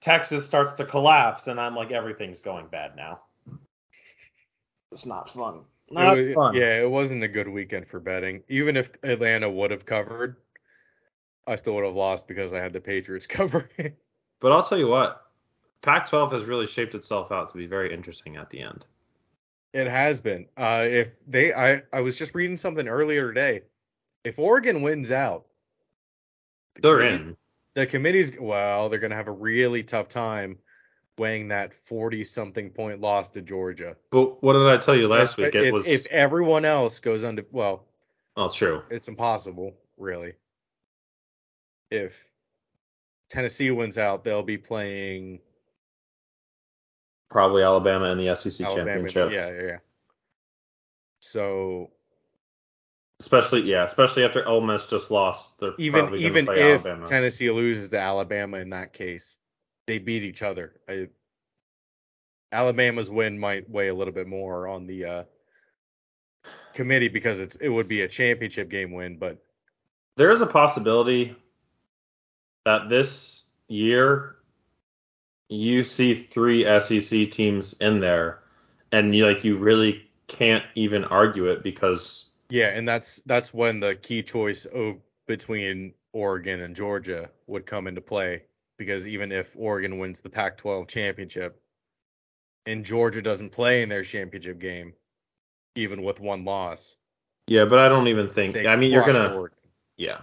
Texas starts to collapse, and I'm like, everything's going bad now. It's not fun. It Not was- fun. Yeah, it wasn't a good weekend for betting. Even if Atlanta would have covered, I still would have lost because I had the Patriots covering. But I'll tell you what, Pac-12 has really shaped itself out to be very interesting at the end. It has been. Uh, if they, I, I was just reading something earlier today. If Oregon wins out, the They're in. The committee's well, they're gonna have a really tough time weighing that forty-something point loss to Georgia. But what did I tell you last If- week? It if, was if everyone else goes under, well, oh true. it's impossible, really. If Tennessee wins out, they'll be playing Probably Alabama in the SEC Alabama. championship. Yeah, yeah, yeah. So Especially yeah, especially after Ole Miss just lost. They're even even if Alabama. Tennessee loses to Alabama in that case, they beat each other. I, Alabama's win might weigh a little bit more on the uh, committee because it's it would be a championship game win, but there is a possibility that this year you see three SEC teams in there, and you like you really can't even argue it because yeah, and that's that's when the key choice of between Oregon and Georgia would come into play because even if Oregon wins the Pac-12 championship and Georgia doesn't play in their championship game, even with one loss, yeah, but I don't even think. I mean, you're gonna Oregon. yeah.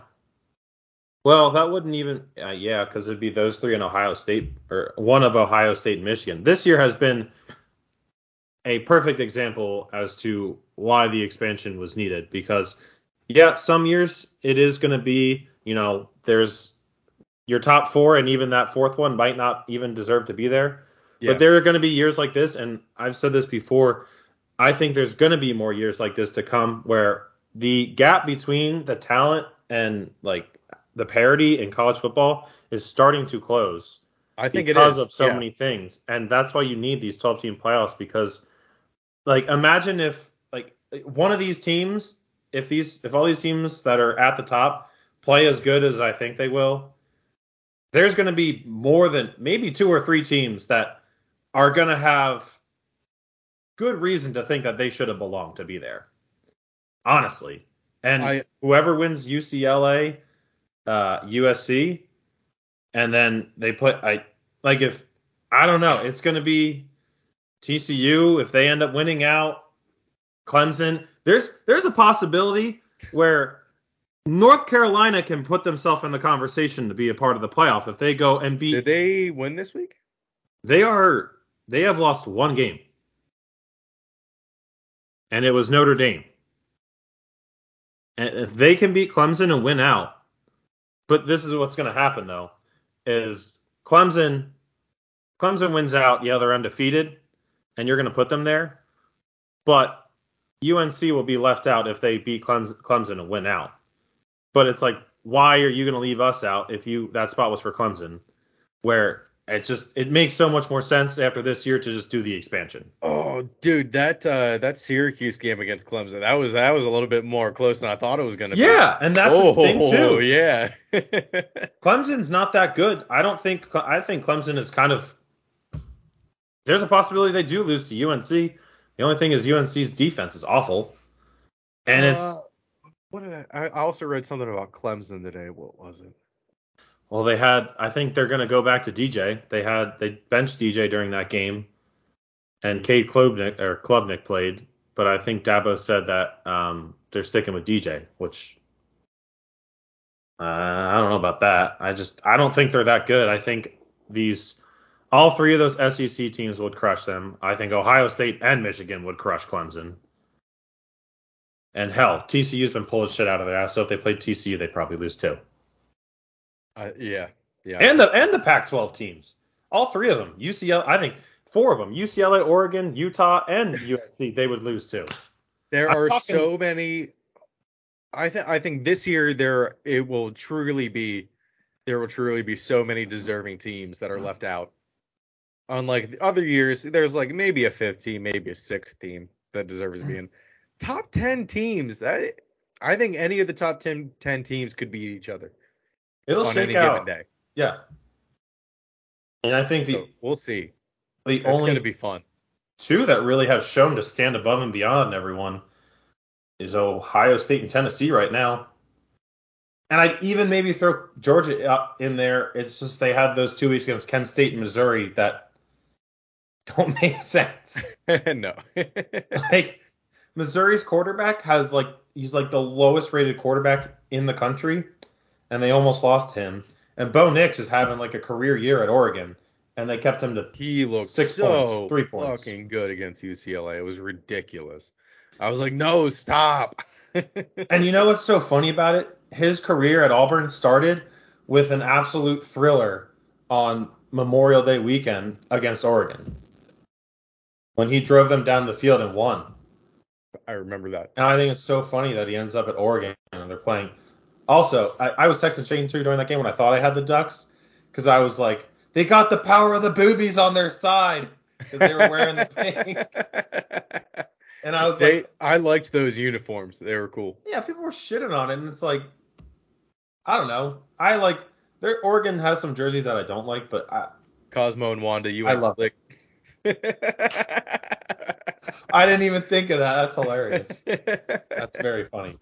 Well, that wouldn't even uh, yeah, because it'd be those three in Ohio State or one of Ohio State and Michigan. This year has been a perfect example as to why the expansion was needed because yeah, some years it is going to be, you know, there's your top 4 and even that fourth one might not even deserve to be there. Yeah. But there are going to be years like this and I've said this before, I think there's going to be more years like this to come where the gap between the talent and like the parity in college football is starting to close I think because it is of so yeah. many things, and that's why you need these 12 team playoffs because, like, imagine if like one of these teams, if these if all these teams that are at the top play as good as I think they will, there's going to be more than maybe two or three teams that are going to have good reason to think that they should have belonged to be there. Honestly, and I- whoever wins UCLA, uh, USC, and then they put I like if I don't know, it's going to be TCU if they end up winning out, Clemson. There's there's a possibility where North Carolina can put themselves in the conversation to be a part of the playoff if they go and beat. Did they win this week? They are they have lost one game. And it was Notre Dame. And if they can beat Clemson and win out, but this is what's going to happen though, is Clemson Clemson wins out, yeah, they're undefeated, and you're going to put them there. But UNC will be left out if they beat Clemson, Clemson and win out. But it's like, why are you going to leave us out if you that spot was for Clemson? Where it just it makes so much more sense after this year to just do the expansion. Oh, dude, that uh, that Syracuse game against Clemson, that was that was a little bit more close than I thought it was gonna be. Yeah, and that's oh, the thing too. yeah. Clemson's not that good. I don't think I think Clemson is kind of there's a possibility they do lose to UNC. The only thing is UNC's defense is awful. And it's Uh, what did I I also read something about Clemson today. What was it? Well they had I think they're gonna go back to DJ. They had they benched DJ during that game and Cade Klubnik or Klubnik played, but I think Dabo said that um, they're sticking with DJ, which uh, I don't know about that. I just I don't think they're that good. I think these all three of those SEC teams would crush them. I think Ohio State and Michigan would crush Clemson. And hell, TCU's been pulling shit out of their ass. So if they played TCU, they'd probably lose too. Uh, yeah, yeah. And the and the Pac-12 teams, all three of them. UCLA, I think four of them: UCLA, Oregon, Utah, and USC. They would lose too. there I'm are talking- so many. I think I think this year there it will truly be there will truly be so many deserving teams that are left out. Unlike the other years, there's like maybe a fifth team, maybe a sixth team that deserves to be in. Top ten teams. That I think any of the top 10, 10 teams could beat each other It'll on shake any out. given day. Yeah. And I think the So we'll see. the It's only going to be fun. two that really have shown to stand above and beyond everyone is Ohio State and Tennessee right now. And I'd even maybe throw Georgia up in there. It's just they had those two weeks against Kent State and Missouri that don't make sense. no. like Missouri's quarterback has like he's like the lowest rated quarterback in the country, and they almost lost him. And Bo Nix is having like a career year at Oregon, and they kept him to he looked six so points, three points. fucking good against UCLA. It was ridiculous. I was like, no, stop. And you know what's so funny about it? His career at Auburn started with an absolute thriller on Memorial Day weekend against Oregon when he drove them down the field and won. I remember that. And I think it's so funny that he ends up at Oregon and they're playing. Also, I, I was texting Shane too during that game when I thought I had the Ducks because I was like, they got the power of the boobies on their side because they were wearing the pink. And I was they, like, I liked those uniforms. They were cool. yeah, people were shitting on it, and it's like, I don't know. I like their Oregon has some jerseys that I don't like, but I, Cosmo and Wanda, you I love slick. I didn't even think of that. That's hilarious. That's very funny.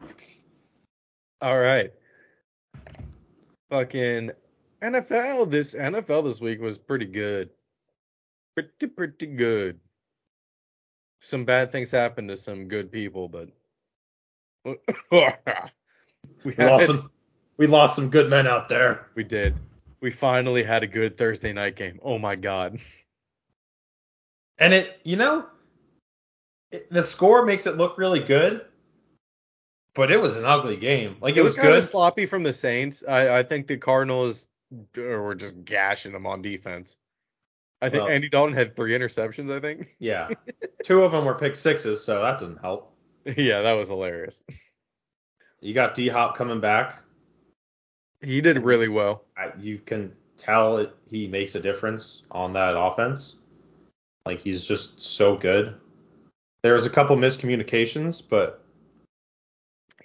All right. Fucking NFL. This NFL this week was pretty good. Pretty pretty good. Some bad things happened to some good people, but we We lost some. We lost some good men out there. We did. We finally had a good Thursday night game. Oh my god. And it, you know, it, the score makes it look really good, but it was an ugly game. Like it, It was, was, kind good. of sloppy from the Saints. I, I think the Cardinals were just gashing them on defense. I think Well- Andy Dalton had three interceptions. I think. Yeah, two of them were pick sixes, so that doesn't help. yeah, that was hilarious. You got D Hop coming back. He did really well. I, you can tell it, he makes a difference on that offense. Like he's just so good. There was a couple miscommunications, but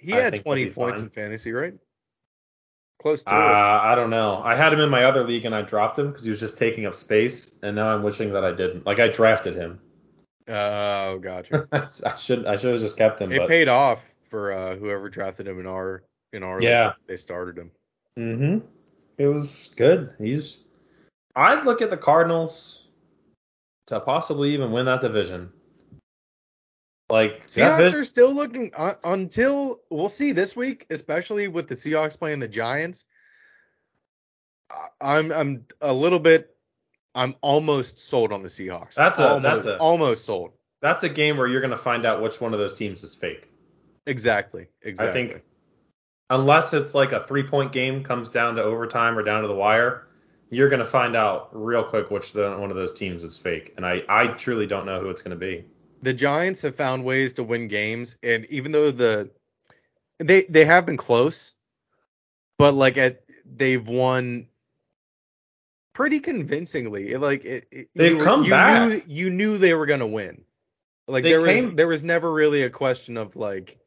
He I had 20 points fine. in fantasy, right? Close to uh, it. I don't know. I had him in my other league and I dropped him because he was just taking up space, and now I'm wishing that I didn't. Like I drafted him. Oh, gotcha. I should I should have just kept him. it but paid off for uh, whoever drafted him in our in our Yeah. league. They started him. Mm-hmm. It was good. He's. I'd look at the Cardinals to possibly even win that division. Like Seahawks are still looking uh, until we'll see this week, especially with the Seahawks playing the Giants. I'm I'm a little bit I'm almost sold on the Seahawks. That's a- almost, that's a- almost sold. that's a game where you're gonna find out which one of those teams is fake. Exactly. Exactly. I think unless it's like a three point game comes down to overtime or down to the wire, you're gonna find out real quick which the, one of those teams is fake. And I I truly don't know who it's gonna be. The Giants have found ways to win games, and even though the they they have been close, but like at they've won pretty convincingly. Like it, it- They've you, come you back. Knew, you knew they were gonna win. Like They there was there was never really a question of like,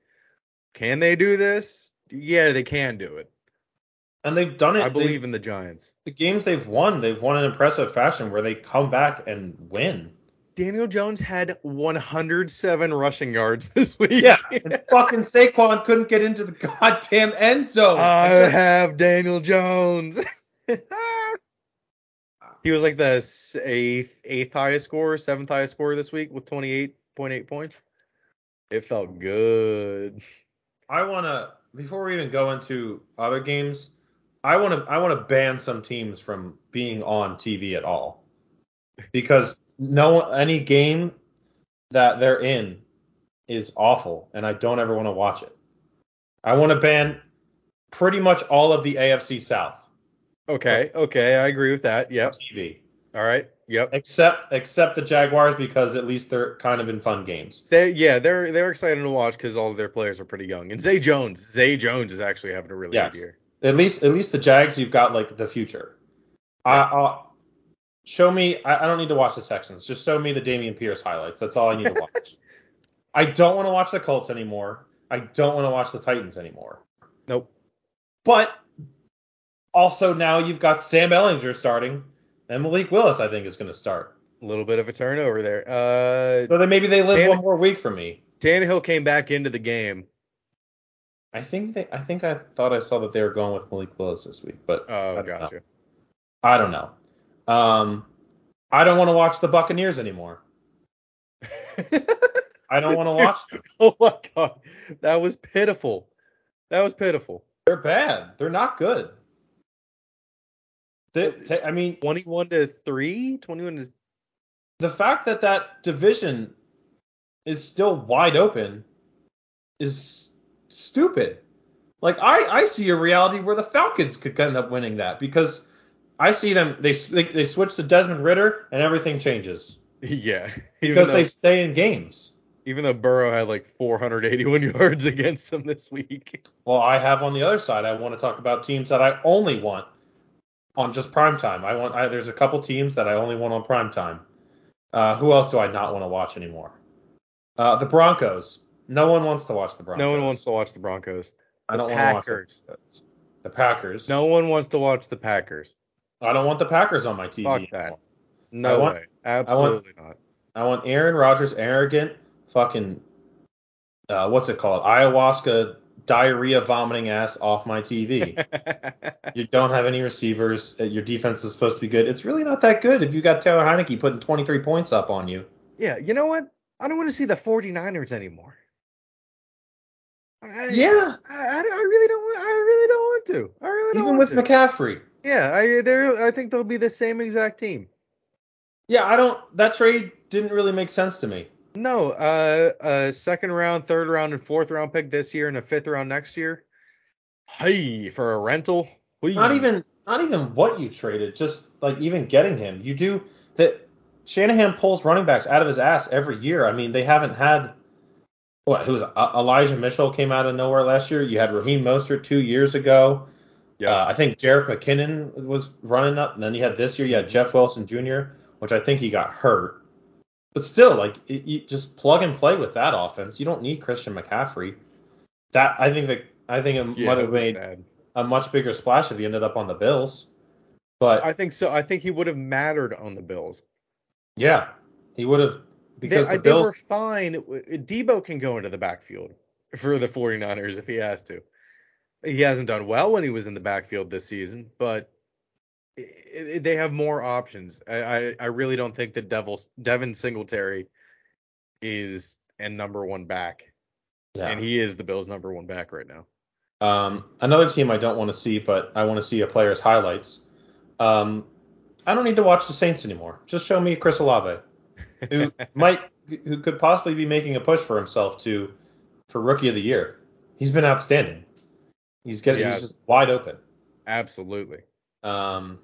can they do this? Yeah, they can do it. And they've done it. I believe in the Giants. the games they've won, they've won in impressive fashion where they come back and win. Daniel Jones had 107 rushing yards this week. Yeah, and fucking Saquon couldn't get into the goddamn end zone. I have Daniel Jones. Ah. he was like the eighth eighth highest scorer, seventh highest scorer this week with 28.8 points. It felt good. I want to before we even go into other games, I want to I want to ban some teams from being on TV at all because no any game that they're in is awful and I don't ever want to watch it. I want to ban pretty much all of the AFC South Okay, okay, I agree with that. Yep. TV All right. Yep. except except the Jaguars because at least they're kind of in fun games. They yeah, they're they're exciting to watch because all of their players are pretty young. And Zay Jones, Zay Jones is actually having a really Yes. good year. At least at least the Jags you've got like the future. I uh, show me I, I don't need to watch the Texans. Just show me the Dameon Pierce highlights. That's all I need to watch. I don't want to watch the Colts anymore. I don't want to watch the Titans anymore. Nope. But also now you've got Sam Ehlinger starting and Malik Willis I think is going to start. A little bit of a turnover there. Uh, So then maybe they live Dan- one more week for me. Tannehill came back into the game. I think they. I think I thought I saw that they were going with Malik Willis this week, but Oh, know. gotcha. I don't know. Um, I don't want to watch the Buccaneers anymore. I don't want to watch them. oh my god, that was pitiful. That was pitiful. They're bad. They're not good. They, they- I mean, 21 to 3, 21 to the fact that that division is still wide open is stupid. Like I, I see a reality where the Falcons could end up winning that because I see them they they, they switch to Desmond Ridder and everything changes yeah. Because though, they stay in games. even though Burrow had like 481 yards against them this week. Well, I have on the other side. I want to talk about teams that I only want on just prime time. I want. I, there's a couple teams that I only want on prime time. Uh, who else do I not want to watch anymore? Uh, the Broncos. No one wants to watch the Broncos. No one wants to watch the Broncos. I don't the want to watch Packers. the Broncos. The Packers. No one wants to watch the Packers. I don't want the Packers on my TV. Fuck that. anymore. No I want- way. Absolutely not. I want Aaron Rodgers, arrogant, fucking, uh, what's it called? Ayahuasca, diarrhea vomiting ass off my TV. you don't have any receivers. uh, Your defense is supposed to be good. It's really not that good if you got Taylor Heinicke putting 23 points up on you. yeah, you know what? I don't want to see the 49ers anymore. I, Yeah, I, I, I really don't want. I really don't want to. I really don't even want with to. McCaffrey. Yeah, I they're, I think they'll be the same exact team. Yeah, I don't. That trade didn't really make sense to me. No, uh, a second round, third round, and fourth round pick this year, and a fifth round next year. Hey, for a rental. Whee. Not even, not even what you traded. Just like even getting him. You do that. Shanahan pulls running backs out of his ass every year. I mean, they haven't had. What? Who was uh, Elijah Mitchell came out of nowhere last year. You had Raheem Mostert two years ago. Yeah. Uh, I think Jerick McKinnon was running up, and then you had this year you had Jeff Wilson Jr., which I think he got hurt. But still, like it, you just plug and play with that offense. You don't need Christian McCaffrey. That I think that I think it yeah, might have made bad. a much bigger splash if he ended up on the Bills. But I think so. I think he would have mattered on the Bills. yeah, he would have because they, I- the they Bills. were fine. Deebo can go into the backfield for the 49ers if he has to. He hasn't done well when he was in the backfield this season, but i- i- they have more options. I, I, I really don't think that Devils, Devin Singletary is a number one back, yeah. and he is the Bills' number one back right now. Um, another team I don't want to see, but I want to see a player's highlights. Um, I don't need to watch the Saints anymore. Just show me Chris Olave, who might, who could possibly be making a push for himself to, for Rookie of the Year. He's been outstanding. He's getting, Yeah. he's just wide open. Absolutely. Um,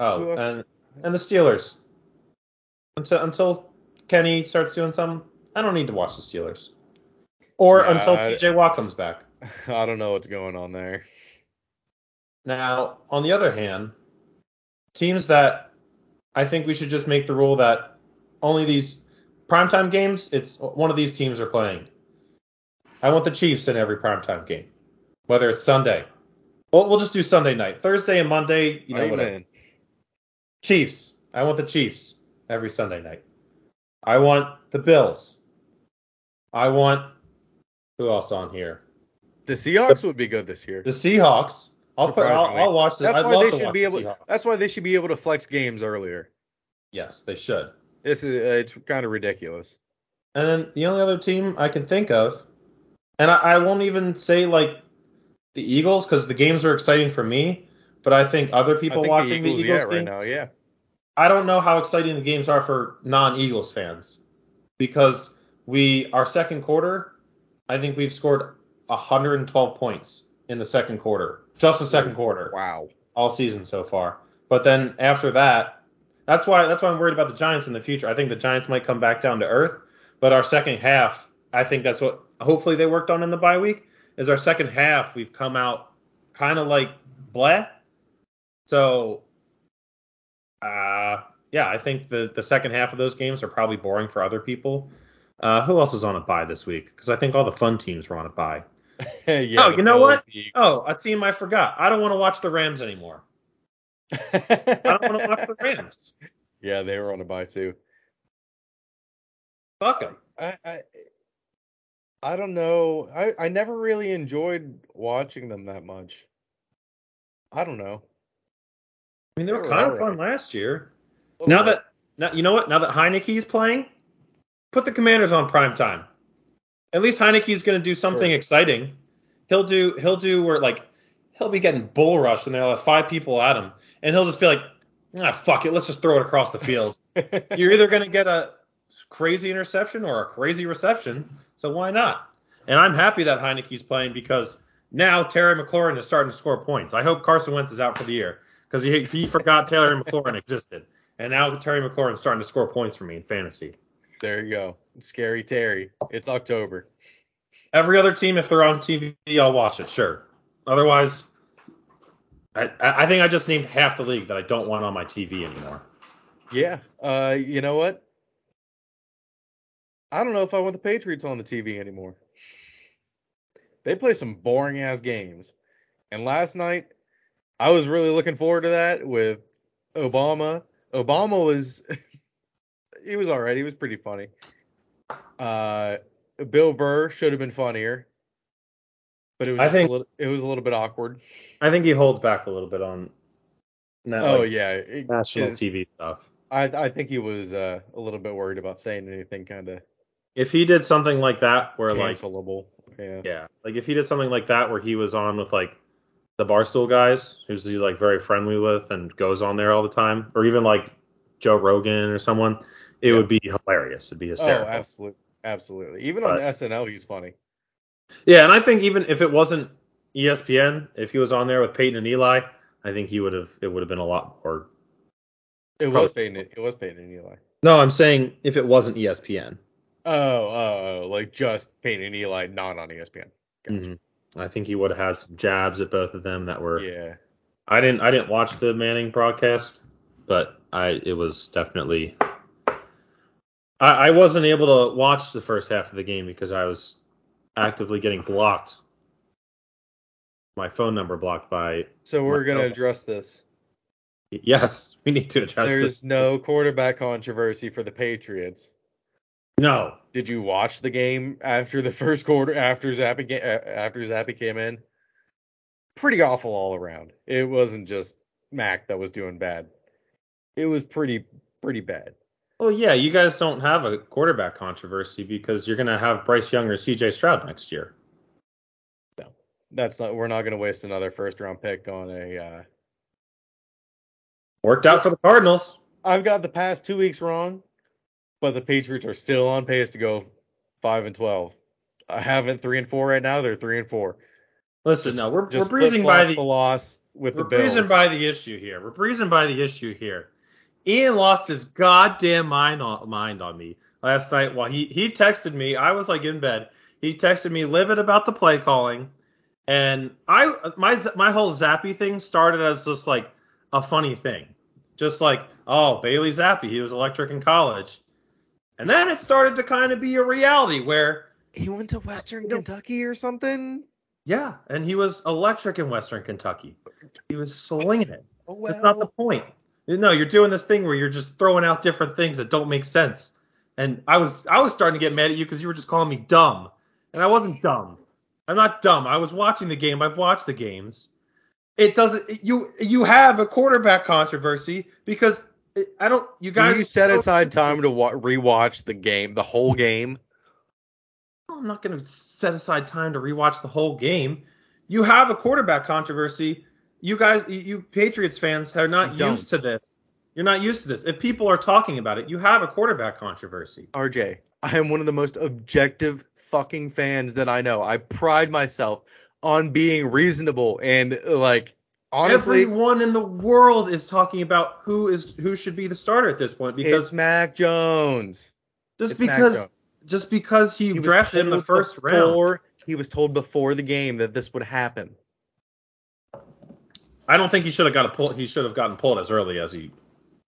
oh, and and the Steelers. Until until Kenny starts doing something, I don't need to watch the Steelers. Or Yeah, until I- TJ Watt comes back. I don't know what's going on there. Now, on the other hand, teams that I think we should just make the rule that only these primetime games, it's one of these teams are playing. I want the Chiefs in every primetime game, whether it's Sunday. Well, we'll just do Sunday night. Thursday and Monday, you know, Amen. whatever. Chiefs. I want the Chiefs every Sunday night. I want the Bills. I want who else on here? The Seahawks would be good this year. The Seahawks. I'll put. I'll, I'll watch this. That's I'd why they should be the able. That's why they should be able to flex games earlier. Yes, they should. This is uh, it's kind of ridiculous. And then the only other team I can think of, and I, I won't even say like the Eagles because the games are exciting for me, but I think other people I think watching the Eagles, Eagles yeah, right now, yeah. I don't know how exciting the games are for non-Eagles fans because we our second quarter, I think we've scored 112 points in the second quarter, just the second quarter Wow. all season so far. But then after that, that's why that's why I'm worried about the Giants in the future. I think the Giants might come back down to earth, but our second half, I think that's what hopefully they worked on in the bye week. Is our second half we've come out kind of like bleh. So, uh, yeah, I think the the second half of those games are probably boring for other people. Uh, who else is on a bye this week? Because I think all the fun teams were on a bye. yeah, Oh, you know what? Oh, a team I forgot. I don't want to watch the Rams anymore. I don't want to watch the Rams. Yeah, they were on a bye too. Fuck them. I, I I don't know. I I never really enjoyed watching them that much. I don't know. I mean, they were They were kind of alright. fun last year. A little Now that now you know what? Now that Heinicke's playing, put the Commanders on prime time. At least Heinicke's going to do something Sure. exciting. He'll do he'll do where like he'll be getting bull rushed and there'll have five people at him, and he'll just be like, ah, fuck it, let's just throw it across the field. You're either going to get a crazy interception or a crazy reception, so why not? And I'm happy that Heinicke's playing because now Terry McLaurin is starting to score points. I hope Carson Wentz is out for the year because he, he forgot Taylor McLaurin existed. And now Terry McLaurin is starting to score points for me in fantasy. there you go. Scary Terry. It's October. Every other team, if they're on TV, I'll watch it, sure. Otherwise, I, I I think I just named half the league that I don't want on my TV anymore. Yeah. Uh, you know what? I don't know if I want the Patriots on the TV anymore. They play some boring ass games. And last night, I was really looking forward to that with Obama. Obama was he was alright. He was pretty funny. Uh, Bill Burr should have been funnier, but it was I think- a little, it was a little bit awkward. I think he holds back a little bit on that, oh like, yeah, national his- TV stuff. I I think he was uh, a little bit worried about saying anything kind of If he did something like that, where like cancelable. Yeah. Yeah, like if he did something like that where he was on with like the Barstool guys, who's he's like very friendly with and goes on there all the time, or even like Joe Rogan or someone, it Yeah. would be hilarious. It'd be hysterical Oh, hysterical. absolutely, absolutely. Even on SNL, he's funny. yeah, and I think even if it wasn't ESPN, if he was on there with Peyton and Eli, I think he would have it would have been a lot more. It was Peyton. It was Peyton and Eli. No, I'm saying if it wasn't ESPN. Oh, oh, oh, like just Peyton and Eli, not on ESPN. Gotcha. Mhm. I think he would have had some jabs at both of them that were. Yeah. I didn't I didn't watch the Manning broadcast, but I it was definitely I, I wasn't able to watch the first half of the game because I was actively getting blocked. My phone number blocked by So we're gonna Myself. address this. yes, we need to address There's this. no quarterback controversy for the Patriots. No. Did you watch the game after the first quarter after Zappe uh, after Zappe came in? Pretty awful all around. It wasn't just Mac that was doing bad. It was pretty pretty bad. Well, yeah, you guys don't have a quarterback controversy because you're gonna have Bryce Young or C.J. Stroud next year. No, that's not. We're not going to waste another first round pick on a. Uh, Worked out for the Cardinals. I've got the past two weeks wrong, but the Patriots are still on pace to go five and twelve. I haven't three and four right now. They're three and four. Listen, no, we're, we're Just breezing by the the loss with We're the Bills. breezing by the issue here. We're breezing by the issue here. Ian lost his goddamn mind on, mind on me last night while he he texted me. I was like in bed. He texted me livid about the play calling, and I my my whole Zappe thing started as just like a funny thing, just like oh Bailey Zappe, he was electric in college, and then it started to kind of be a reality where he went to Western Kentucky or something. yeah, and he was electric in Western Kentucky. He was slinging it. Oh That's not the point. No, you're doing this thing where you're just throwing out different things that don't make sense. And I was I was starting to get mad at you because you were just calling me dumb, and I wasn't dumb. I'm not dumb. I was watching the game. I've watched the games. It doesn't. You you have a quarterback controversy because I don't. You Do guys. you set aside time to wa- rewatch the game, the whole game? I'm not going to set aside time to rewatch the whole game. You have a quarterback controversy. You guys, you- Patriots fans, are not used to this. You're not used to this. If people are talking about it, you have a quarterback controversy. RJ, I am one of the most objective fucking fans that I know. I pride myself on being reasonable and like honestly, Everyone in the world is talking about who is who should be the starter at this point because it's Mac Jones. just it's because Jones. just because he, He was drafted in the told first round. before, He was told before the game that this would happen. I don't think he should have got a pull. He should have gotten pulled as early as he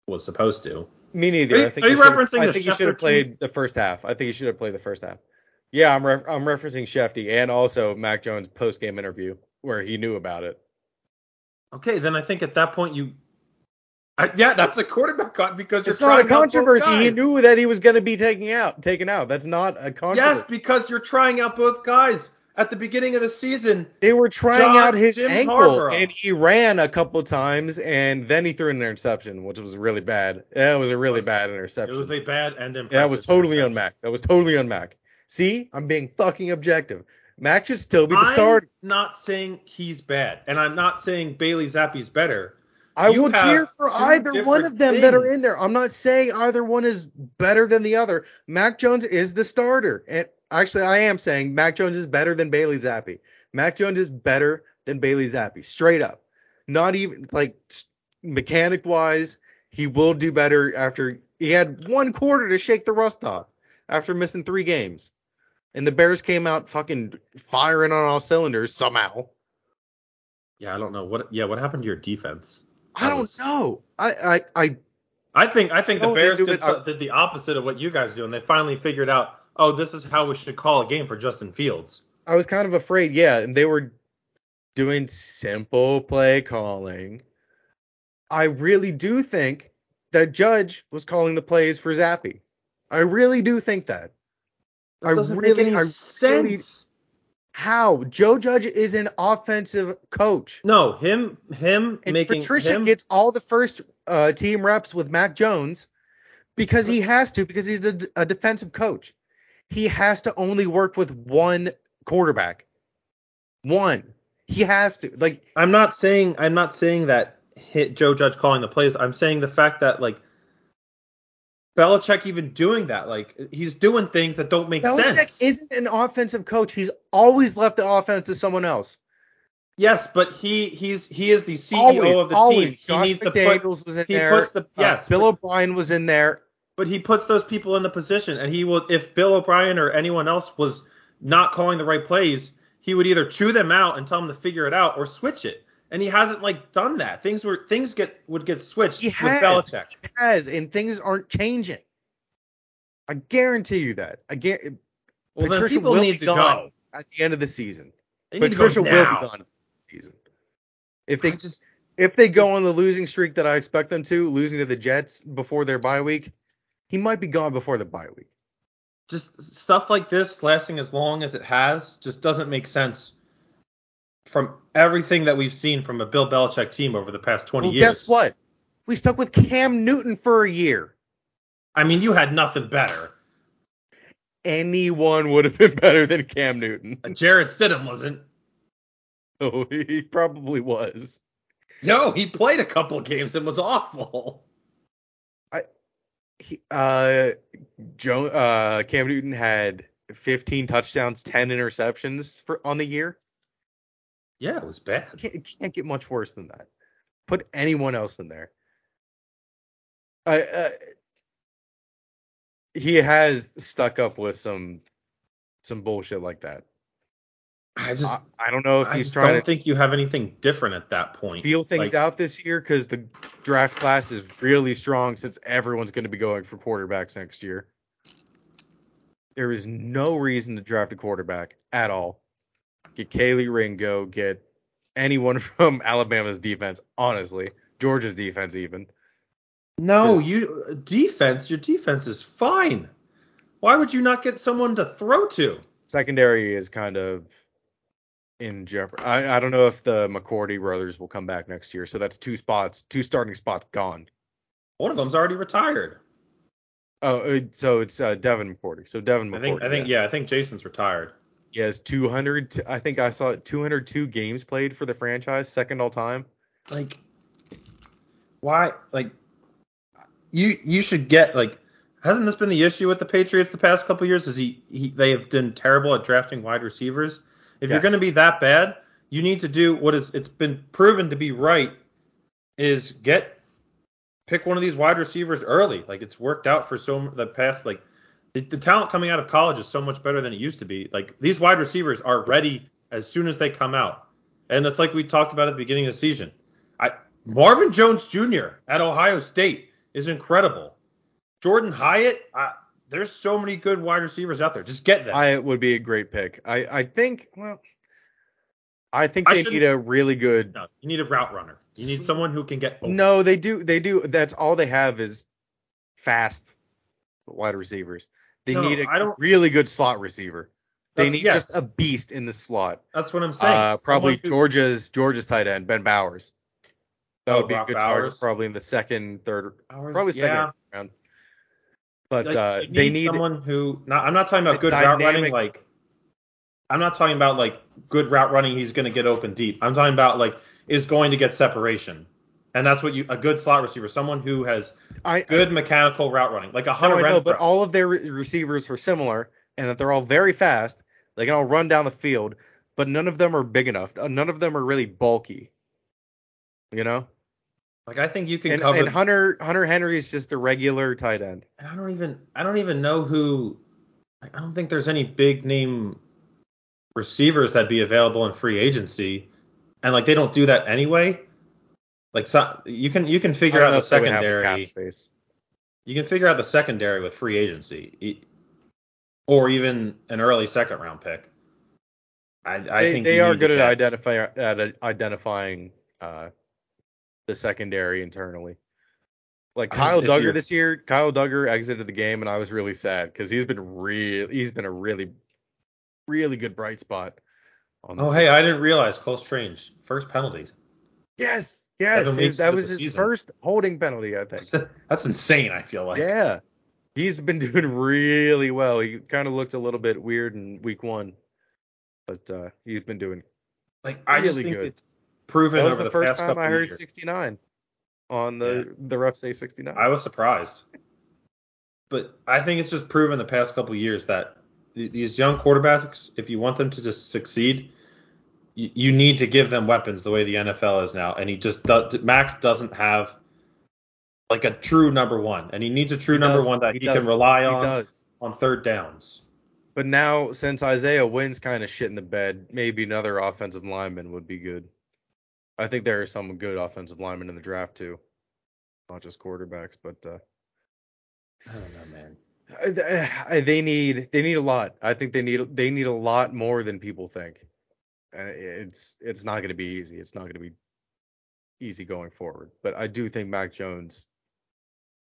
was supposed to. Me neither. Are you- I think are he you referencing I think he should have played the first half. I think he should have played the first half. Yeah, I'm I'm referencing Shefty and also Mac Jones post game interview where he knew about it. Okay, then I think at that point you, I, yeah, that's a quarterback con- because you're It's not a trying out both controversy. He knew that he was going to be taken out. Taken out. That's not a controversy. Yes, because you're trying out both guys at the beginning of the season. They were trying John- out his Jim ankle, Harbaugh. and he ran a couple times, and then he threw an interception, which was really bad. That was a really was- bad interception. It was a bad and impressive. that was totally on. Mac. That was totally on Mac. See, I'm being fucking objective. Mac should still be the starter. I'm starter. not saying he's bad, and I'm not saying Bailey Zappe's better. I you will cheer for either one of them that are in there. I'm not saying either one is better than the other. Mac Jones is the starter. And actually, I am saying Mac Jones is better than Bailey Zappe. Mac Jones is better than Bailey Zappe, straight up. Not even like mechanic wise, he will do better after he had one quarter to shake the rust off after missing three games. And the Bears came out fucking firing on all cylinders somehow. Yeah, I don't know what. Yeah, what happened to your defense? I That don't was- know. I, I, I I think I think the Bears did, it, I- so- did the opposite of what you guys do, and they finally figured out, oh, this is how we should call a game for Justin Fields. I was kind of afraid, yeah, and they were doing simple play calling. I really do think that Judge was calling the plays for Zappe. I really do think that. That I really, make any I really, sense. how Joe Judge is an offensive coach, No, him him and making Patricia him, gets all the first uh, team reps with Mac Jones because he has to, because he's a, a defensive coach. He has to only work with one quarterback. One. He has to. Like I'm not saying I'm not saying that hit Joe Judge calling the plays. I'm saying the fact that like Belichick even doing that, like he's doing things that don't make Belichick sense. Belichick isn't an offensive coach. He's always left the offense to someone else. yes, but he he's he is the CEO always, of the always. team. Josh he needs to put McDaniels was in he there. puts the- Uh, yes, Bill but- O'Brien was in there. but he puts those people in the position and he will if Bill O'Brien or anyone else was not calling the right plays, he would either chew them out and tell them to figure it out or switch it. And he hasn't like done that. Things were things get would get switched He with has. Belichick. He has, and things aren't changing. I guarantee you that. I guarantee Well, then Patricia people will need be to gone go. at the end of the season. They need to go Patricia will be gone at the end of the season. If they I just if they go on the losing streak that I expect them to, losing to the Jets before their bye week, he might be gone before the bye week. just stuff like this lasting as long as it has just doesn't make sense from everything that we've seen from a Bill Belichick team over the past 20 Well, years. guess what? We stuck with Cam Newton for a year. I mean, you had nothing better. Anyone would have been better than Cam Newton. Jarrett Stidham wasn't. Oh, he probably was. No, he played a couple games and was awful. I, he, uh, Joe, uh, Cam Newton had 15 touchdowns, 10 interceptions for on the year. Yeah, it was bad. Can't, can't get much worse than that. Put anyone else in there. I, uh, he has stuck up with some some bullshit like that. I just, I, I don't know if I he's trying don't to think you have anything different at that point. feel things Like, out this year because the draft class is really strong since everyone's going to be going for quarterbacks next year. There is no reason to draft a quarterback at all. Get Kelee Ringo, get anyone from Alabama's defense, honestly, Georgia's defense even. No, you defense. Your defense is fine. Why would you not get someone to throw to? Secondary is kind of in jeopardy. I, I don't know if the McCourty brothers will come back next year, so that's two spots, two starting spots gone. One of them's already retired. Oh, so it's uh, Devin McCourty. So Devin McCourty. I think. I think. Yeah, I think Jason's retired. He has 200. I think I saw it. 202 games played for the franchise, second all time. Like, why? Like, you you should get like. Hasn't this been the issue with the Patriots the past couple years? Is he, he they have been terrible at drafting wide receivers. If you're going to be that bad, you need to do what is it's been proven to be right is get pick one of these wide receivers early. Like it's worked out for so the past like the, the talent coming out of college is so much better than it used to be. Like these wide receivers are ready as soon as they come out, and it's like we talked about at the beginning of the season. I Marvin Jones Jr. at Ohio State is incredible. Jordan Hyatt, uh, there's so many good wide receivers out there. Just get them. I would be a great pick. I I think well, I think they shouldn't- need a really good. No, you need a route runner. You need someone who can get open. No, they do. They do. That's all they have is fast wide receivers. They No, need a really good slot receiver. They need yes. just a beast in the slot. That's what I'm saying. Uh, probably Someone who- Georgia's Georgia's tight end Ben Bowers. That Oh, would be a Brock good target, Bowers. probably in the second, third, Bowers, probably second yeah. round. But Like, uh, you they need someone who. Not, I'm not talking about a good route running. Like, I'm not talking about like good route running. He's going to get open deep. I'm talking about like is going to get separation, and that's what you a good slot receiver, someone who has I, good mechanical route running, like a No, Hunter I know, but all of their re- receivers are similar, and that they're all very fast. They can all run down the field, but none of them are big enough. Uh, None of them are really bulky. You know, like I think you can and, cover. and Hunter Hunter Henry is just a regular tight end. and I don't even I don't even know who. I don't think there's any big name receivers that'd be available in free agency, and like they don't do that anyway. Like so, you can you can figure out the if they would have the secondary. space. You can figure out the secondary with free agency, or even an early second round pick. I, I they think they are good at identify at identifying uh, the secondary internally. Like Kyle just- Duggar this year, Kyle Dugger exited the game, and I was really sad because he's been real. He's been a really, really good bright spot. On Oh hey, I didn't realize close range first penalties. Yes, yes, his- that was his season. first holding penalty, I think. That's insane. I feel like. yeah, he's been doing really well. He kind of looked a little bit weird in week one, but uh, he's been doing Like I really think good. it's proven That was over the the, first time I heard years. 69 on the the refs say 69. I was surprised. But I think it's just proven the past couple years that th- these young quarterbacks, if you want them to just succeed, you, need to give them weapons the way the NFL is now. And he just does, Mac doesn't have like a true number one, and he needs a true He number does. one that He he, can rely on does. on third downs. But now since Isaiah Wynn's kind of shit in the bed, maybe another offensive lineman would be good. I think there are some good offensive linemen in the draft too, not just quarterbacks, but uh, I don't know, man. I- they need they need a lot. I think they need they need a lot more than people think. Uh, it's it's not going to be easy. It's not going to be easy going forward. But I do think Mac Jones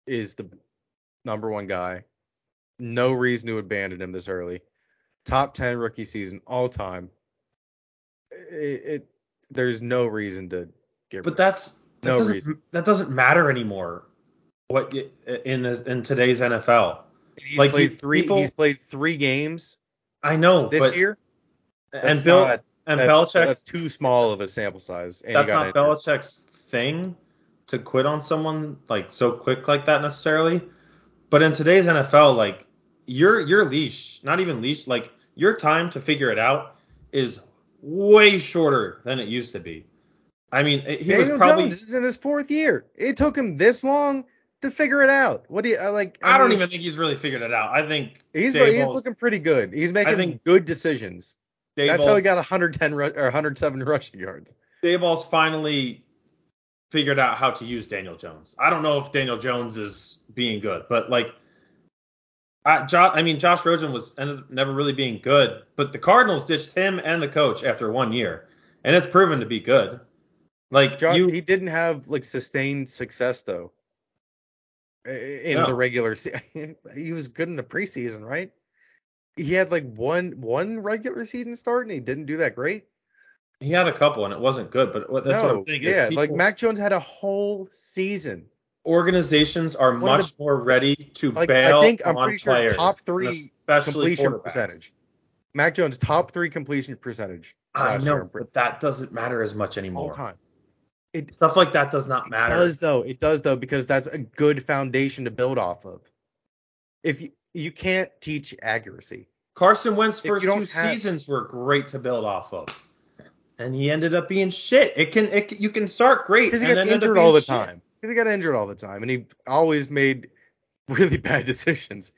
is the number one guy. No reason to abandon him this early. Top ten rookie season all time. It, it there's no reason to get. But that's that No reason. That doesn't matter anymore. What in this, in today's NFL? he's like, played you- three. people- he's played three games I know this year. and Bill not- and that's, Belichick That's too small of a sample size. That's got not injured. Belichick's thing to quit on someone like so quick like that necessarily. But in today's NFL, like your your leash, not even leash, like your time to figure it out is way shorter than it used to be. I mean, he Daniel was probably Jones is in his fourth year. It took him this long to figure it out. What do you I like? I, don't even think he's really figured it out. I think He's he's looking pretty good. He's making think good decisions. That's how he got 110 ru- or 107 rushing yards. Daboll's finally figured out how to use Daniel Jones. I don't know if Daniel Jones is being good, but like, I, I mean, Josh Rosen was ended up never really being good, but the Cardinals ditched him and the coach after one year, and it's proven to be good. Like Jo- you, he didn't have like sustained success though. In No. the regular season, he was good in the preseason, right? He had like one one regular season start, and he didn't do that great. he had a couple and it wasn't good, but that's no, what I'm saying. is yeah, like Mac Jones had a whole season. organizations are One much more ready to Like bail I think I'm on pretty sure players, top three completion percentage. Mac Jones top three completion percentage I year know, pre- but that doesn't matter as much anymore. all time. It, Stuff like that does not it matter. does though. It does though because that's a good foundation to build off of. If you you can't teach accuracy. Carson Wentz's If first two have- seasons were great to build off of, and he ended up being shit. It can, it you can start great Because he got then end up injured all the shit. time. Because he got injured all the time, and he always made really bad decisions.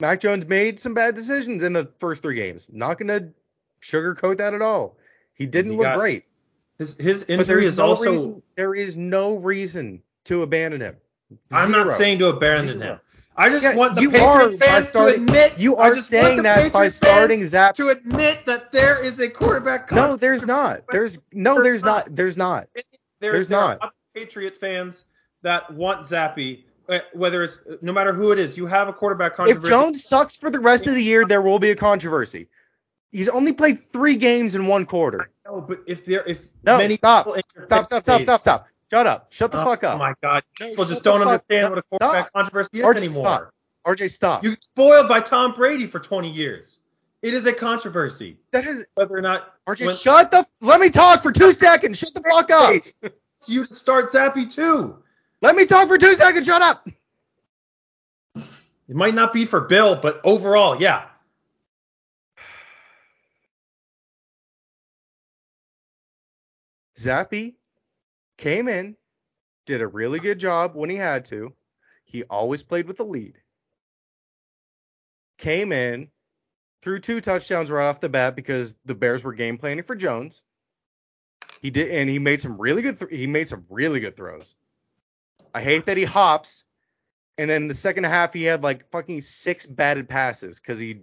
Mac Jones made some bad decisions in the first three games. Not gonna sugarcoat that at all. He didn't He look got great. His his injury is no also. reason, there is no reason to abandon him. I'm not saying to abandon Zero. him. I just Yeah, want the you Patriot are fans starting- to admit. You are saying that by starting Zap. to admit that there is a quarterback. Controversy. No, there's not. There's no, there's not. There's not. There- there's there are not. Patriot fans that want Zappe, uh, whether it's no matter who it is. You have a quarterback controversy. If. Jones sucks for the rest of the year, there will be a controversy. He's only played three games in one quarter. no, but if there, if No, many stop, stop, stop, stop, stop, stop. Shut up. Shut the Oh, fuck up. Oh my God, No, people just don't understand what a quarterback stop. controversy is RJ, anymore. stop. RJ, stop. You spoiled by Tom Brady for 20 years. It is a controversy that is whether or not RJ. when- shut the. Let me talk for two seconds. Shut the fuck up. you to start Zappe too. Let me talk for two seconds. Shut up. It might not be for Bill, but overall, yeah. Zappe came in, did a really good job when he had to. He always played with the lead. Came in, threw two touchdowns right off the bat because the Bears were game planning for Jones. He did, and he made some really good. Th- he made some really good throws. I hate that he hops, and then the second half he had like fucking six batted passes because he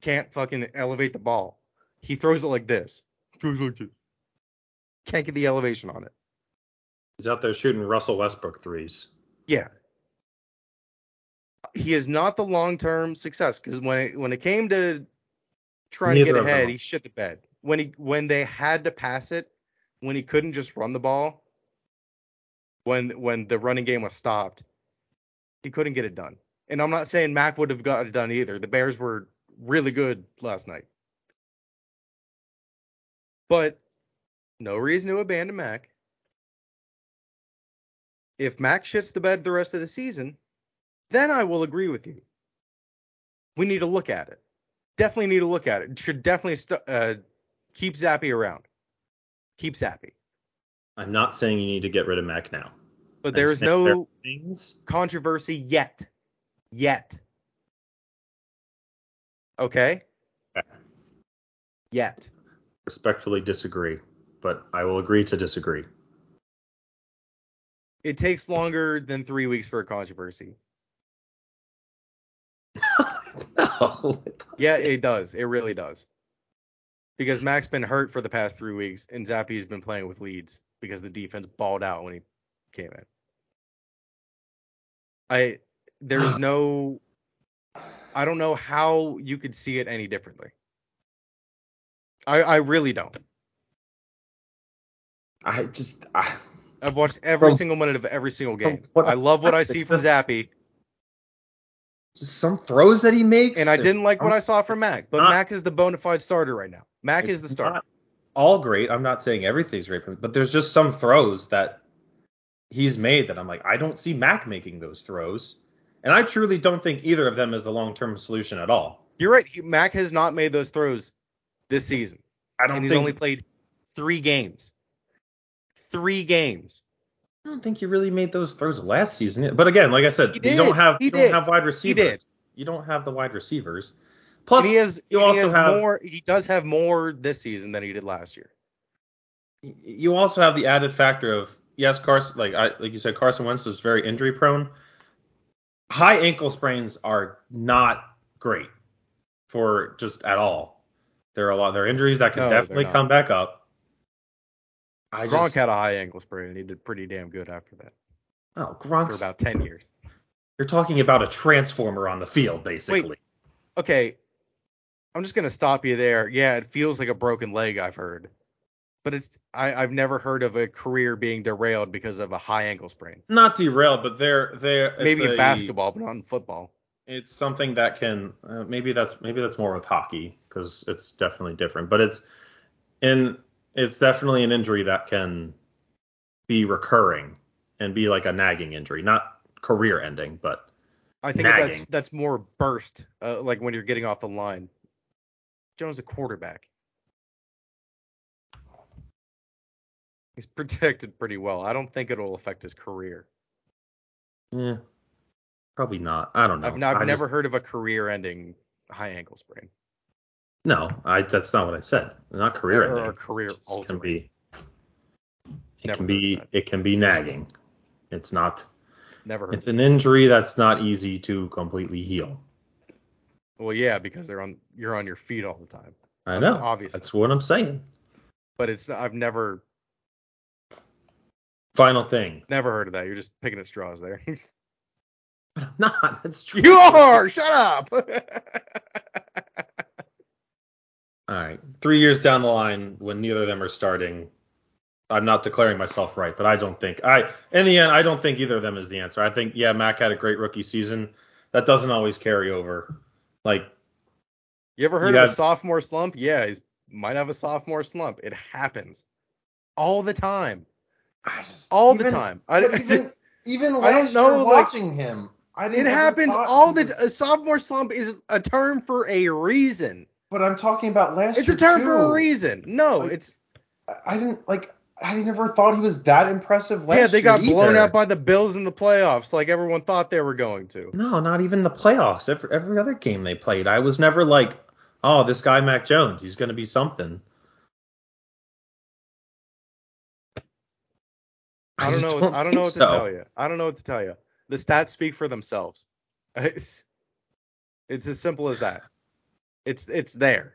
can't fucking elevate the ball. He throws it like this. Goes like this can't get the elevation on it. He's out there shooting Russell Westbrook threes. Yeah. He is not the long term success because when it when it came to trying Neither to get ahead, he shit the bed. When he when they had to pass it, when he couldn't just run the ball, when when the running game was stopped, he couldn't get it done. And I'm not saying Mac would have got it done either. The Bears were really good last night. But no reason to abandon Mac. If Mac shits the bed the rest of the season, then I will agree with you. We need to look at it. Definitely need to look at it. Should definitely st- uh, keep Zappe around. Keep Zappe. I'm not saying you need to get rid of Mac now. But I'm there is saying there no controversy yet. Yet. Okay? Okay. Yet. Respectfully disagree, but I will agree to disagree. It takes longer than three weeks for a controversy. no. Yeah, it does. It really does. Because Mac's been hurt for the past three weeks, and Zappe's been playing with leads because the defense balled out when he came in. I there's no I don't know how you could see it any differently. I I really don't. I just. I, I've watched every From- single minute of every single game. I love what I see from Zappe, just some throws that he makes. and I didn't like what I saw from Mac. But not- Mac is the bona fide starter right now. Mac is the starter. all great. I'm not saying everything's great from, but there's just some throws that he's made that I'm like, I don't see Mac making those throws, and I truly don't think either of them is the long-term solution at all. You're right. Mac has not made those throws this season. I don't and he's only played three games. Three games. I don't think he really made those throws last season. But again, like I said, you don't have He you did. don't have wide receivers. did. You don't have the wide receivers. Plus, and he has, you also has have- more. He does have more this season than he did last year. you also have the added factor of yes, Carson, like I like you said, Carson Wentz was very injury prone. High ankle sprains are not great for just at all. There are a lot. There are injuries that can No, definitely come back up. I Gronk just had a high ankle sprain and he did pretty damn good after that oh for Gronk's. about ten years. you're talking about a transformer on the field, basically. Okay, I'm just gonna stop you there. Yeah, it feels like a broken leg. I've heard, but it's I, I've never heard of a career being derailed because of a high ankle sprain. Not derailed, but they're they're Maybe in a- basketball, but not in football. it's something that can uh, maybe that's maybe that's more with hockey because it's definitely different but it's in it's definitely an injury that can be recurring and be like a nagging injury not career ending but I think that's Nagging. that's more burst, uh, like when you're getting off the line. Jones a quarterback. He's protected pretty well. I don't think it'll affect his career. yeah probably not i don't know I've, n- I've never just- heard of a career-ending high ankle sprain no i that's not what i said not career ending or career It can be it Never can be it can be nagging it's not Never. It's an injury that's not easy to completely heal. well, yeah, because they're on you're on your feet all the time. I um, know. Obviously. That's what I'm saying. But it's I've never Final thing. never heard of that. You're just picking at straws there. I'm not. That's true. you are. Shut up. All right. Three years down the line, when neither of them are starting, I'm not declaring myself right, but I don't think I. In the end, I don't think either of them is the answer. I think yeah, Mac had a great rookie season. That doesn't always carry over. Like you ever heard You of a sophomore slump? Yeah, he might have a sophomore slump. It happens all the time. I just All the time. I, But even even I don't last know, year like- watching him, I it didn't. ever happens all the. was- A sophomore slump is a term for a reason. But I'm talking about last It's year It's a term too. for a reason. No, Like, it's I- I didn't like. I never thought he was that impressive last year. yeah. They year got blown out by the Bills in the playoffs, like everyone thought they were going to. no, not even the playoffs. Every, every other game they played, I was never like, oh, this guy Mac Jones, he's gonna be something. I don't just know. I don't know what so. to tell you. I don't know what to tell you. The stats speak for themselves. It's, it's as simple as that. It's it's there.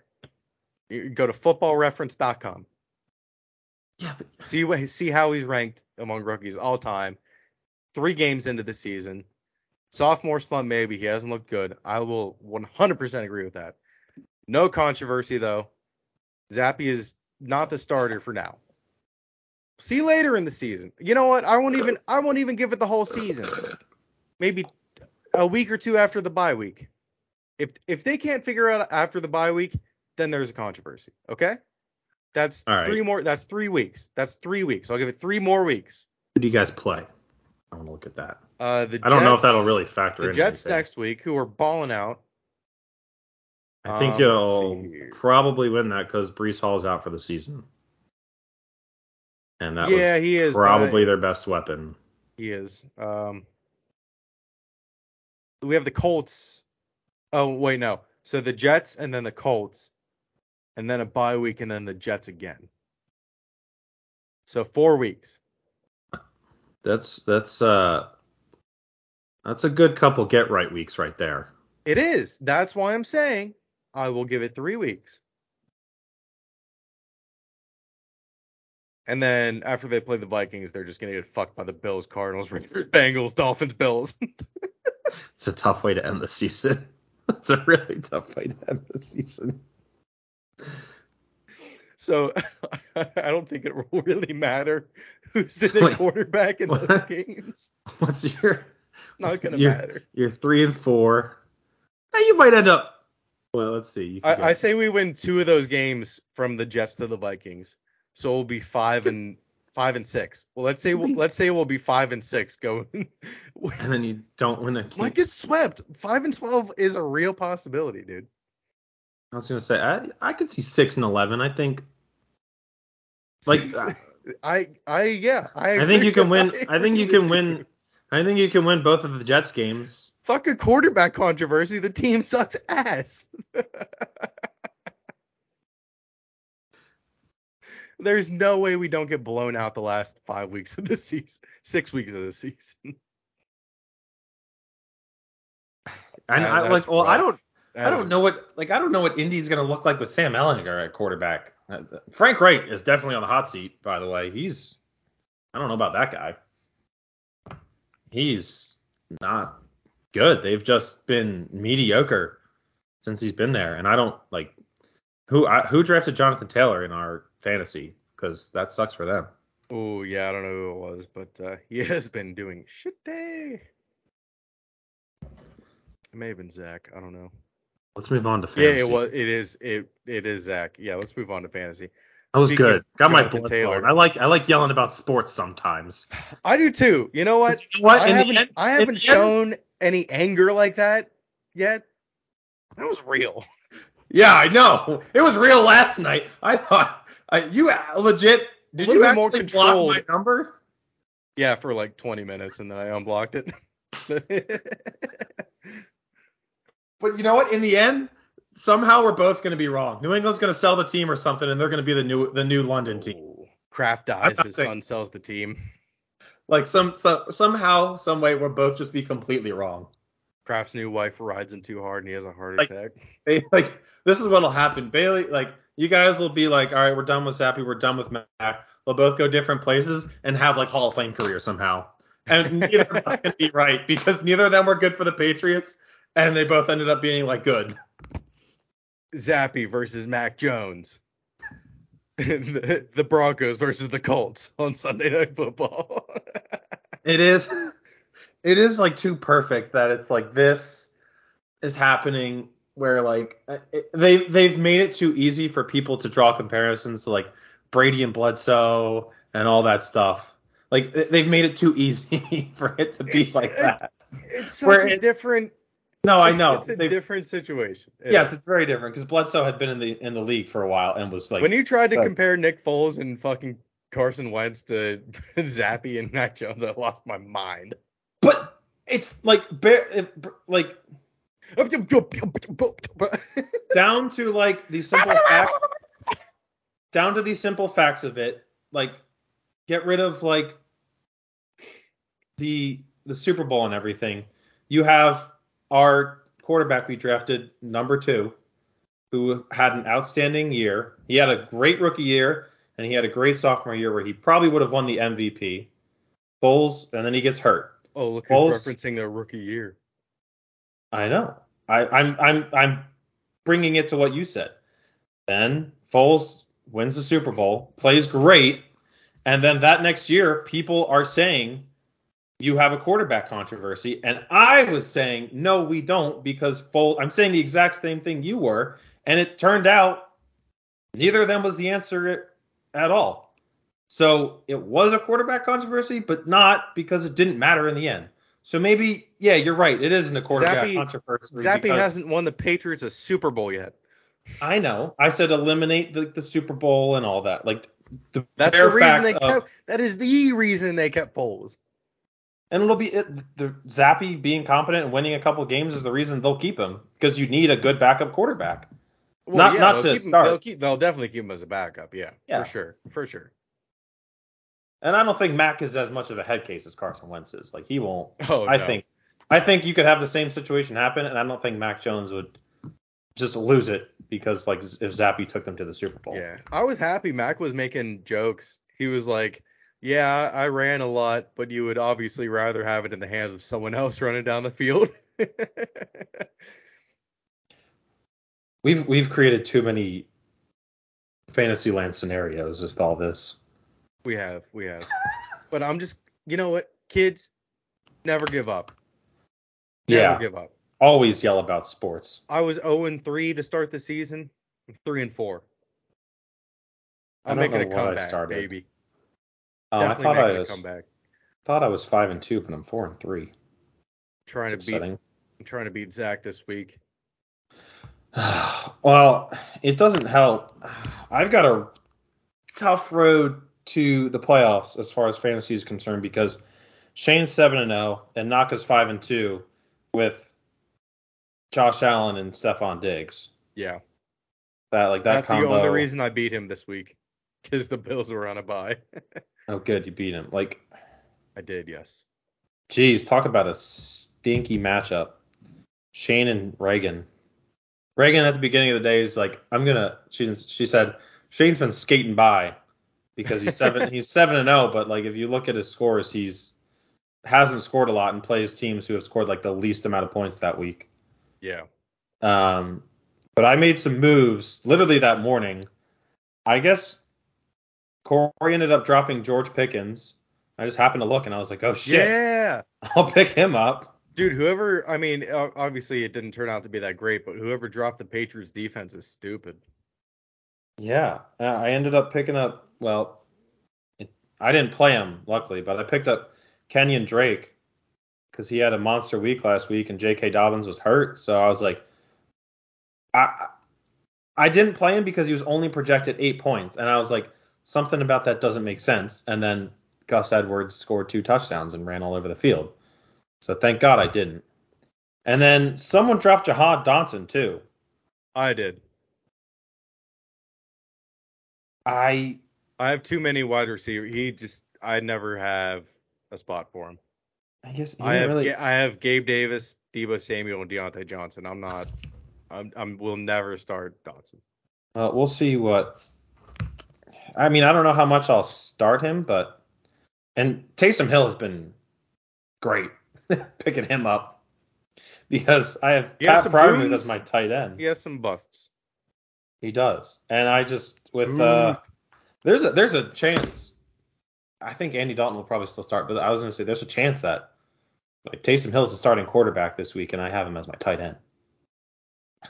You go to footballreference.com. Yeah, but See what see how he's ranked among rookies all time. Three games into the season. Sophomore slump maybe he hasn't looked good. I will 100% agree with that. No controversy though. Zappe is not the starter for now. See you later in the season. You know what? I won't even I won't even give it the whole season. Maybe a week or two after the bye week. If if they can't figure out after the bye week, then there's a controversy. Okay? That's right. three more. That's three weeks. That's three weeks. I'll give it three more weeks. who do you guys play? I want to look at that. Uh, the I don't know if that'll really factor The in. Jets anything. next week, who are balling out. I think Um, you'll let's see here. probably win that because Breece Hall's out for the season, and that yeah, was he is probably I- their best weapon. He is. Um, we have the Colts. Oh wait, no. So the Jets and then the Colts, and then a bye week and then the Jets again. So four weeks. That's that's uh that's a good couple get right weeks right there. It is. That's why I'm saying I will give it three weeks. And then after they play the Vikings, they're just gonna get fucked by the Bills, Cardinals, Raiders, Bengals, Dolphins, Bills. It's a tough way to end the season. It's a really tough fight to end the season. so I don't think it will really matter who's in Wait, quarterback in those what? games. What's your Not gonna You're- matter. you're three and four? Hey, you might end up. Well, let's see. I. I say we win two of those games from the Jets to the Vikings, so we'll be five and five and six. Well, let's say we'll, let's say we'll be five and six going. and then you don't win a game. Might get swept. Five and twelve is a real possibility, dude. I was gonna say I I could see six and eleven. I think like Six- uh, I I yeah I. I think you can win. I I think you can win. I think you can win both of the Jets games. Fuck a quarterback controversy. The team sucks ass. There's no way we don't get blown out the last five weeks of the season, six weeks of the season. And That- I like. Well, I don't. That I don't know what like I don't know what Indy's gonna look like with Sam Ehlinger at quarterback. Uh, Frank Reich is definitely on the hot seat. By the way, he's. I don't know about that guy. He's not good. They've just been mediocre since he's been there, and I don't like who I, who drafted Jonathan Taylor in our fantasy because that sucks for them. Oh yeah, I don't know who it was, but uh, he has been doing shit day. It may have been Zach. I don't know. Let's move on to fantasy. Yeah, it was. It is. It it is Zach. Yeah, let's move on to fantasy. That was Speaking good. Got my blood Taylor. flowing. I like I like yelling about sports sometimes. I do too. You know what? You know what? I In haven't end- I haven't the end- shown any anger like that yet. That was real. Yeah, I know. It was real last night. I thought uh, you uh, legit. Did you bit more actually block my number? Yeah, for like 20 minutes, and then I unblocked it. But you know what? In the end, somehow we're both going to be wrong. New England's going to sell the team or something, and they're going to be the new the new London team. Kraft dies. His saying- son sells the team. Like some, so, somehow, some way, we'll both just be completely wrong. Kraft's new wife rides him too hard and he has a heart Like- attack. They- like this is what'll happen. Bailey, like you guys will be like, all right, we're done with Zappe, we're done with Mac. They'll both go different places and have like Hall of Fame career somehow. And neither of us can be right because neither of them were good for the Patriots, and they both ended up being like good. Zappy versus Mac Jones. the, the Broncos versus the Colts on Sunday Night Football. It is, it is like too perfect that it's like this is happening where like uh, they they've made it too easy for people to draw comparisons to like Brady and Bledsoe and all that stuff. Like they- they've made it too easy for it to be It's- like that. it's Where such a it- different. No, I know. It's a They've- different situation. It yes, is. it's very different because Bledsoe had been in the in the league for a while and was like when you tried to Right. compare Nick Foles and fucking Carson Wentz to Zappe and Mac Jones, I lost my mind. but it's like bare, like down to like the simple fact down to the simple facts of it like get rid of like the the super bowl and everything you have our quarterback we drafted number two who had an outstanding year he had a great rookie year and he had a great sophomore year where he probably would have won the mvp Foles, and then he gets hurt Oh, look Foles- referencing their rookie year. I know. I, I'm I'm I'm bringing it to what you said. Then Foles wins the Super Bowl, plays great, and then that next year people are saying you have a quarterback controversy, and I was saying no, we don't because Foles. I'm saying the exact same thing you were, and it turned out neither of them was the answer at all. So it was a quarterback controversy, but not because it didn't matter in the end. So maybe, yeah, you're right. It isn't a quarterback Zappe- controversy. Zappe hasn't won the Patriots a Super Bowl yet. I know. I said eliminate the, the Super Bowl and all that. Like the That's the reason they of- kept. That is the reason they kept Foles. and it'll be it, the Zappe being competent and winning a couple games is the reason they'll keep him because you need a good backup quarterback. Not- not they'll to keep him- start. They'll, keep, they'll definitely keep him as a backup. Yeah, Yeah. for sure, for sure. And I don't think Mac is as much of a head case as Carson Wentz is. Like he won't. Oh, I no. think I think you could have the same situation happen, and I don't think Mac Jones would just lose it because like if Zappe took them to the Super Bowl. Yeah, I was happy Mac was making jokes. He was like, "Yeah, I ran a lot, but you would obviously rather have it in the hands of someone else running down the field." We've we've created too many Fantasyland scenarios with all this. We have, we have. but I'm just, you know what, kids, never give up. Never Yeah. give up. Always yell about sports. I was 0 and 3 to start the season. I'm 3 and 4. I I'm making a comeback, baby. Um, I thought I was thought I was five and two, but I'm four and three. Trying It's to beat. I'm trying to beat Zach this week. well, it doesn't help. I've got a tough road to the playoffs as far as fantasy is concerned because Shane's seven and zero and Naka's five and two with Josh Allen and Stefon Diggs. Yeah, That like that that's combo. the only reason I beat him this week, because the Bills were on a bye. Oh, good, you beat him. Like, I did, yes. geez, talk about a stinky matchup. Shane and Reagan. Reagan at the beginning of the day is like, I'm gonna. She she said Shane's been skating by because he's seven he's seven and zero, but like if you look at his scores, he's hasn't scored a lot and plays teams who have scored like the least amount of points that week. Yeah. Um, but I made some moves literally that morning. I guess Corey ended up dropping George Pickens. I just happened to look and I was like, oh shit, Yeah. I'll pick him up. Dude, whoever, I mean, obviously it didn't turn out to be that great, but whoever dropped the Patriots defense is stupid. Yeah, uh, I ended up picking up. Well, it, I didn't play him luckily, but I picked up Kenyan Drake because he had a monster week last week and J.K. Dobbins was hurt. So I was like, I I didn't play him because he was only projected eight points, and I was like, something about that doesn't make sense. And then Gus Edwards scored two touchdowns and ran all over the field. So thank God I didn't. And then someone dropped Jahan Dotson too. I did. I I have too many wide receiver. He just, I never have a spot for him. I guess I have really. I have Gabe Davis, Deebo Samuel, and Diontae Johnson. I'm not. I'm. I'm. Will never start Dotson. Uh, we'll see what. I mean, I don't know how much I'll start him, but and Taysom Hill has been great picking him up because I have He has Pat some Freiermuth as my tight end. He has some busts. He does, and I just with uh, there's a there's a chance. I think Andy Dalton will probably still start, but I was going to say there's a chance that like Taysom Hill's the starting quarterback this week, and I have him as my tight end.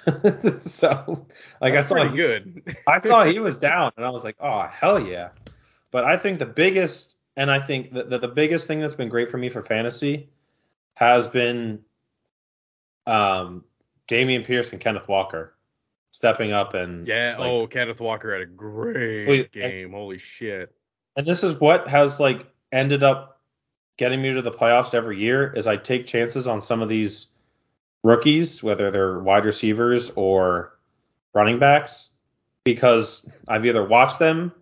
so like That's I saw good. I saw he was down, and I was like, oh hell yeah. But I think the biggest, and I think that the, the biggest thing that's been great for me for fantasy has been um, Dameon Pierce and Kenneth Walker stepping up and yeah. like- oh, Kenneth Walker had a great Wait, game. Holy shit. And this is what has like ended up getting me to the playoffs every year is I take chances on some of these rookies, whether they're wide receivers or running backs, because I've either watched them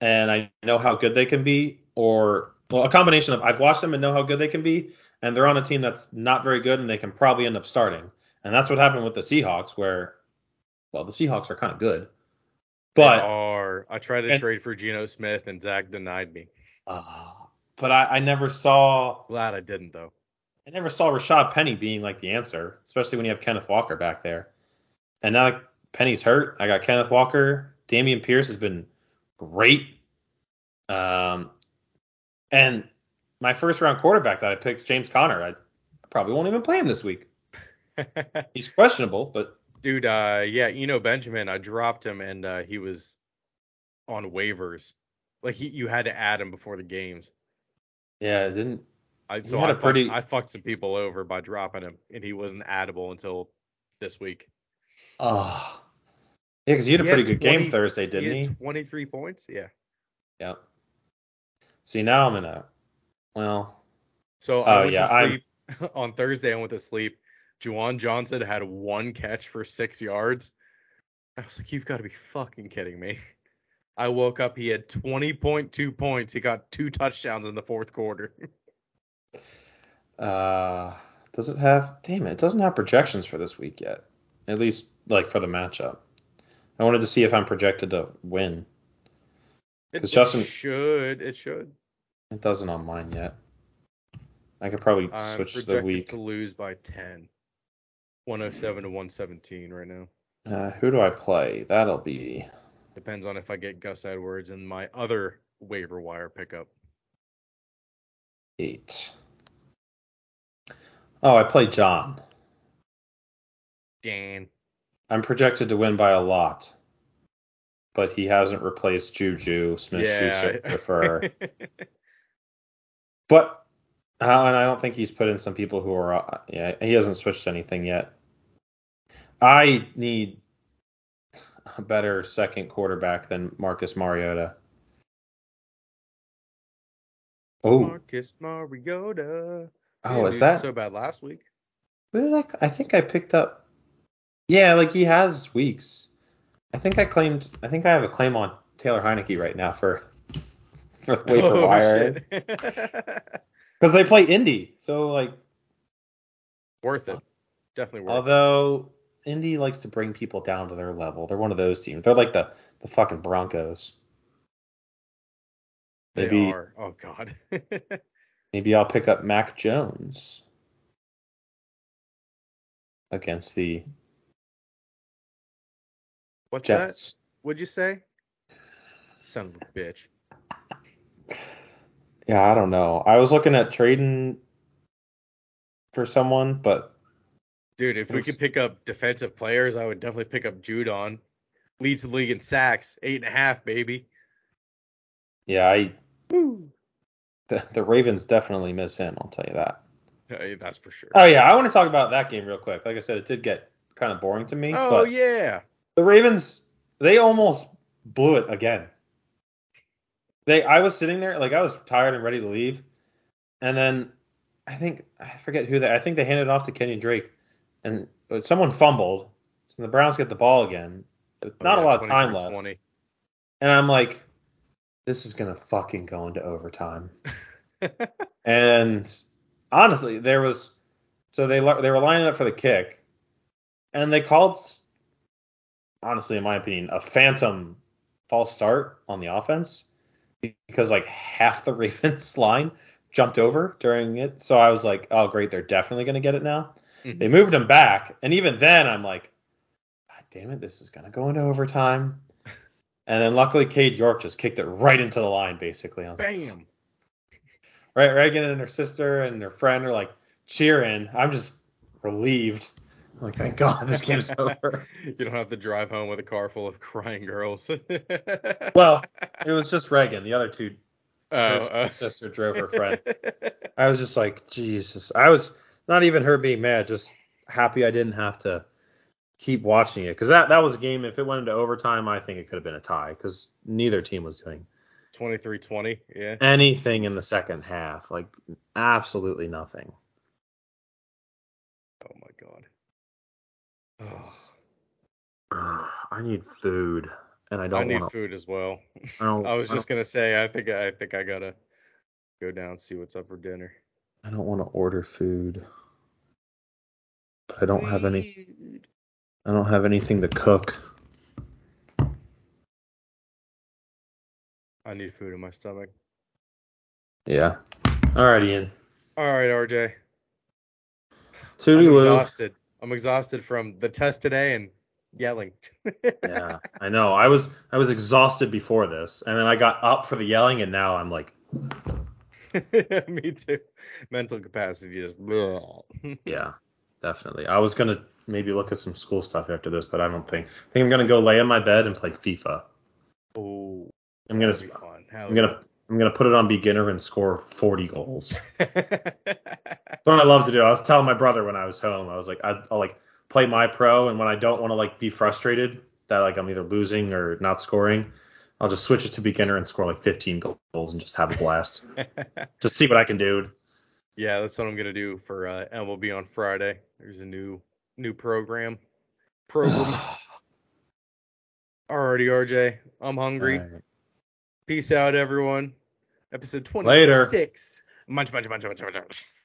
and I know how good they can be, or well, a combination of I've watched them and know how good they can be, and they're on a team that's not very good and they can probably end up starting. And that's what happened with the Seahawks, where well, the Seahawks are kind of good. They But are. I tried to and- trade for Geno Smith and Zach denied me. uh, but I, I never saw Glad I didn't though. I never saw Rashaad Penny being like the answer, especially when you have Kenneth Walker back there. And now Penny's hurt, I got Kenneth Walker. Dameon Pierce has been great. Um, and my first round quarterback that I picked, James Conner, I probably won't even play him this week. He's questionable, but Dude, uh, yeah, Eno Benjamin, I dropped him and uh, he was on waivers. Like he, you had to add him before the games. yeah, it didn't. I, so had I, a pretty- fucked, I fucked some people over by dropping him, and he wasn't addable until this week. Oh, yeah, because you had a pretty had good game Thursday, didn't he? had 23 points. Yeah. Yeah. See, now I'm in a. Well, So I Oh, went yeah, to I'm- sleep on Thursday. I went to sleep. Juwan Johnson had one catch for six yards. I was like, you've got to be fucking kidding me. I woke up. He had 20.2 points. He got two touchdowns in the fourth quarter. Uh, does it have? Damn it! It doesn't have projections for this week yet. At least like for the matchup. I wanted to see if I'm projected to win. It Justin- should. It should. It doesn't on mine yet. I could probably I'm switch the projected week. to lose by 10. 107 to 117 right now. Uh, who do I play? That'll be Depends on if I get Gus Edwards and my other waiver wire pickup. eight. Oh, I play John. Dan. I'm projected to win by a lot, but he hasn't replaced Juju Smith-Schuster Yeah. But uh, and I don't think he's put in some people who are. Uh, yeah, he hasn't switched anything yet. I need a better second quarterback than Marcus Mariota. Oh, Marcus Mariota. oh, Damn, is that? so bad last week? Did I? I think I picked up. Yeah, like he has weeks. I think I claimed. I think I have a claim on Taylor Heinicke right now for for the waiver Oh, wire. because they play Indy. So like, worth it. Definitely worth it. although Indy likes to bring people down to their level, they're one of those teams. They're like the the fucking Broncos. Maybe They are. Oh god. maybe I'll pick up Mac Jones against the What's that? What'd you say? Son of a bitch. Yeah, I don't know. I was looking at trading for someone, but Dude, if we could pick up defensive players, I would definitely pick up Judon. Leads the league in sacks, eight and a half, baby. yeah, I Woo. the, the Ravens definitely miss him. I'll tell you that. Uh, hey, that's for sure. Oh yeah, I want to talk about that game real quick. Like I said, it did get kind of boring to me. oh yeah. the Ravens they almost blew it again. They I was sitting there like I was tired and ready to leave, and then I think I forget who they I think they handed it off to Kenyan Drake, and uh, someone fumbled, so the Browns get the ball again. With Oh, not yeah, a lot of time left, 20. and I'm like, this is gonna fucking go into overtime. And honestly, there was so they they were lining up for the kick, and they called, honestly, in my opinion, a phantom false start on the offense because like half the Ravens line jumped over during it. So I was like, oh great, they're definitely gonna get it now. Mhm. They moved him back, and even then, I'm like, God damn it, this is gonna go into overtime. And then luckily, Cade York just kicked it right into the line, basically. Was like, Bam. right, Reagan and her sister and her friend are like cheering. I'm just relieved. I'm like, thank God this game's over. You don't have to drive home with a car full of crying girls. Well, it was just Reagan. The other two, oh, her uh, sister drove her friend. I was just like, Jesus. I was not even her being mad, just happy I didn't have to keep watching it because that that was a game. If it went into overtime, I think it could have been a tie because neither team was doing 23-20, yeah. anything in the second half, like absolutely nothing. Oh my god. Oh, I need food, and I I don't I need want to. food as well. I, don't, I was I just gonna say I think I think I gotta go down and see what's up for dinner. I don't want to order food, but I don't have any. I don't have anything to cook. I need food in my stomach. Yeah. All right, Ian. All right, RJ. I'm Toodaloo. exhausted. I'm exhausted from the test today and yelling. yeah, I know. I was I was exhausted before this, and then I got up for the yelling, and now I'm like, Me too. Mental capacity just. yeah, definitely. I was gonna maybe look at some school stuff after this, but I don't think. I think I'm gonna go lay in my bed and play FIFA. Oh, I'm gonna. I'm gonna I'm gonna put it on beginner and score 40 goals. That's what I love to do. I was telling my brother when I was home. I was like, I, I'll like play my pro, and when I don't want to like be frustrated that like I'm either losing or not scoring, I'll just switch it to beginner and score like 15 goals and just have a blast. just see what I can do. yeah, that's what I'm gonna do for uh, MLB on Friday. There's a new new program. Program. Alrighty, RJ. I'm hungry. Right. Peace out, everyone. Episode 26. Later. Munch, munch, munch, munch, munch, munch.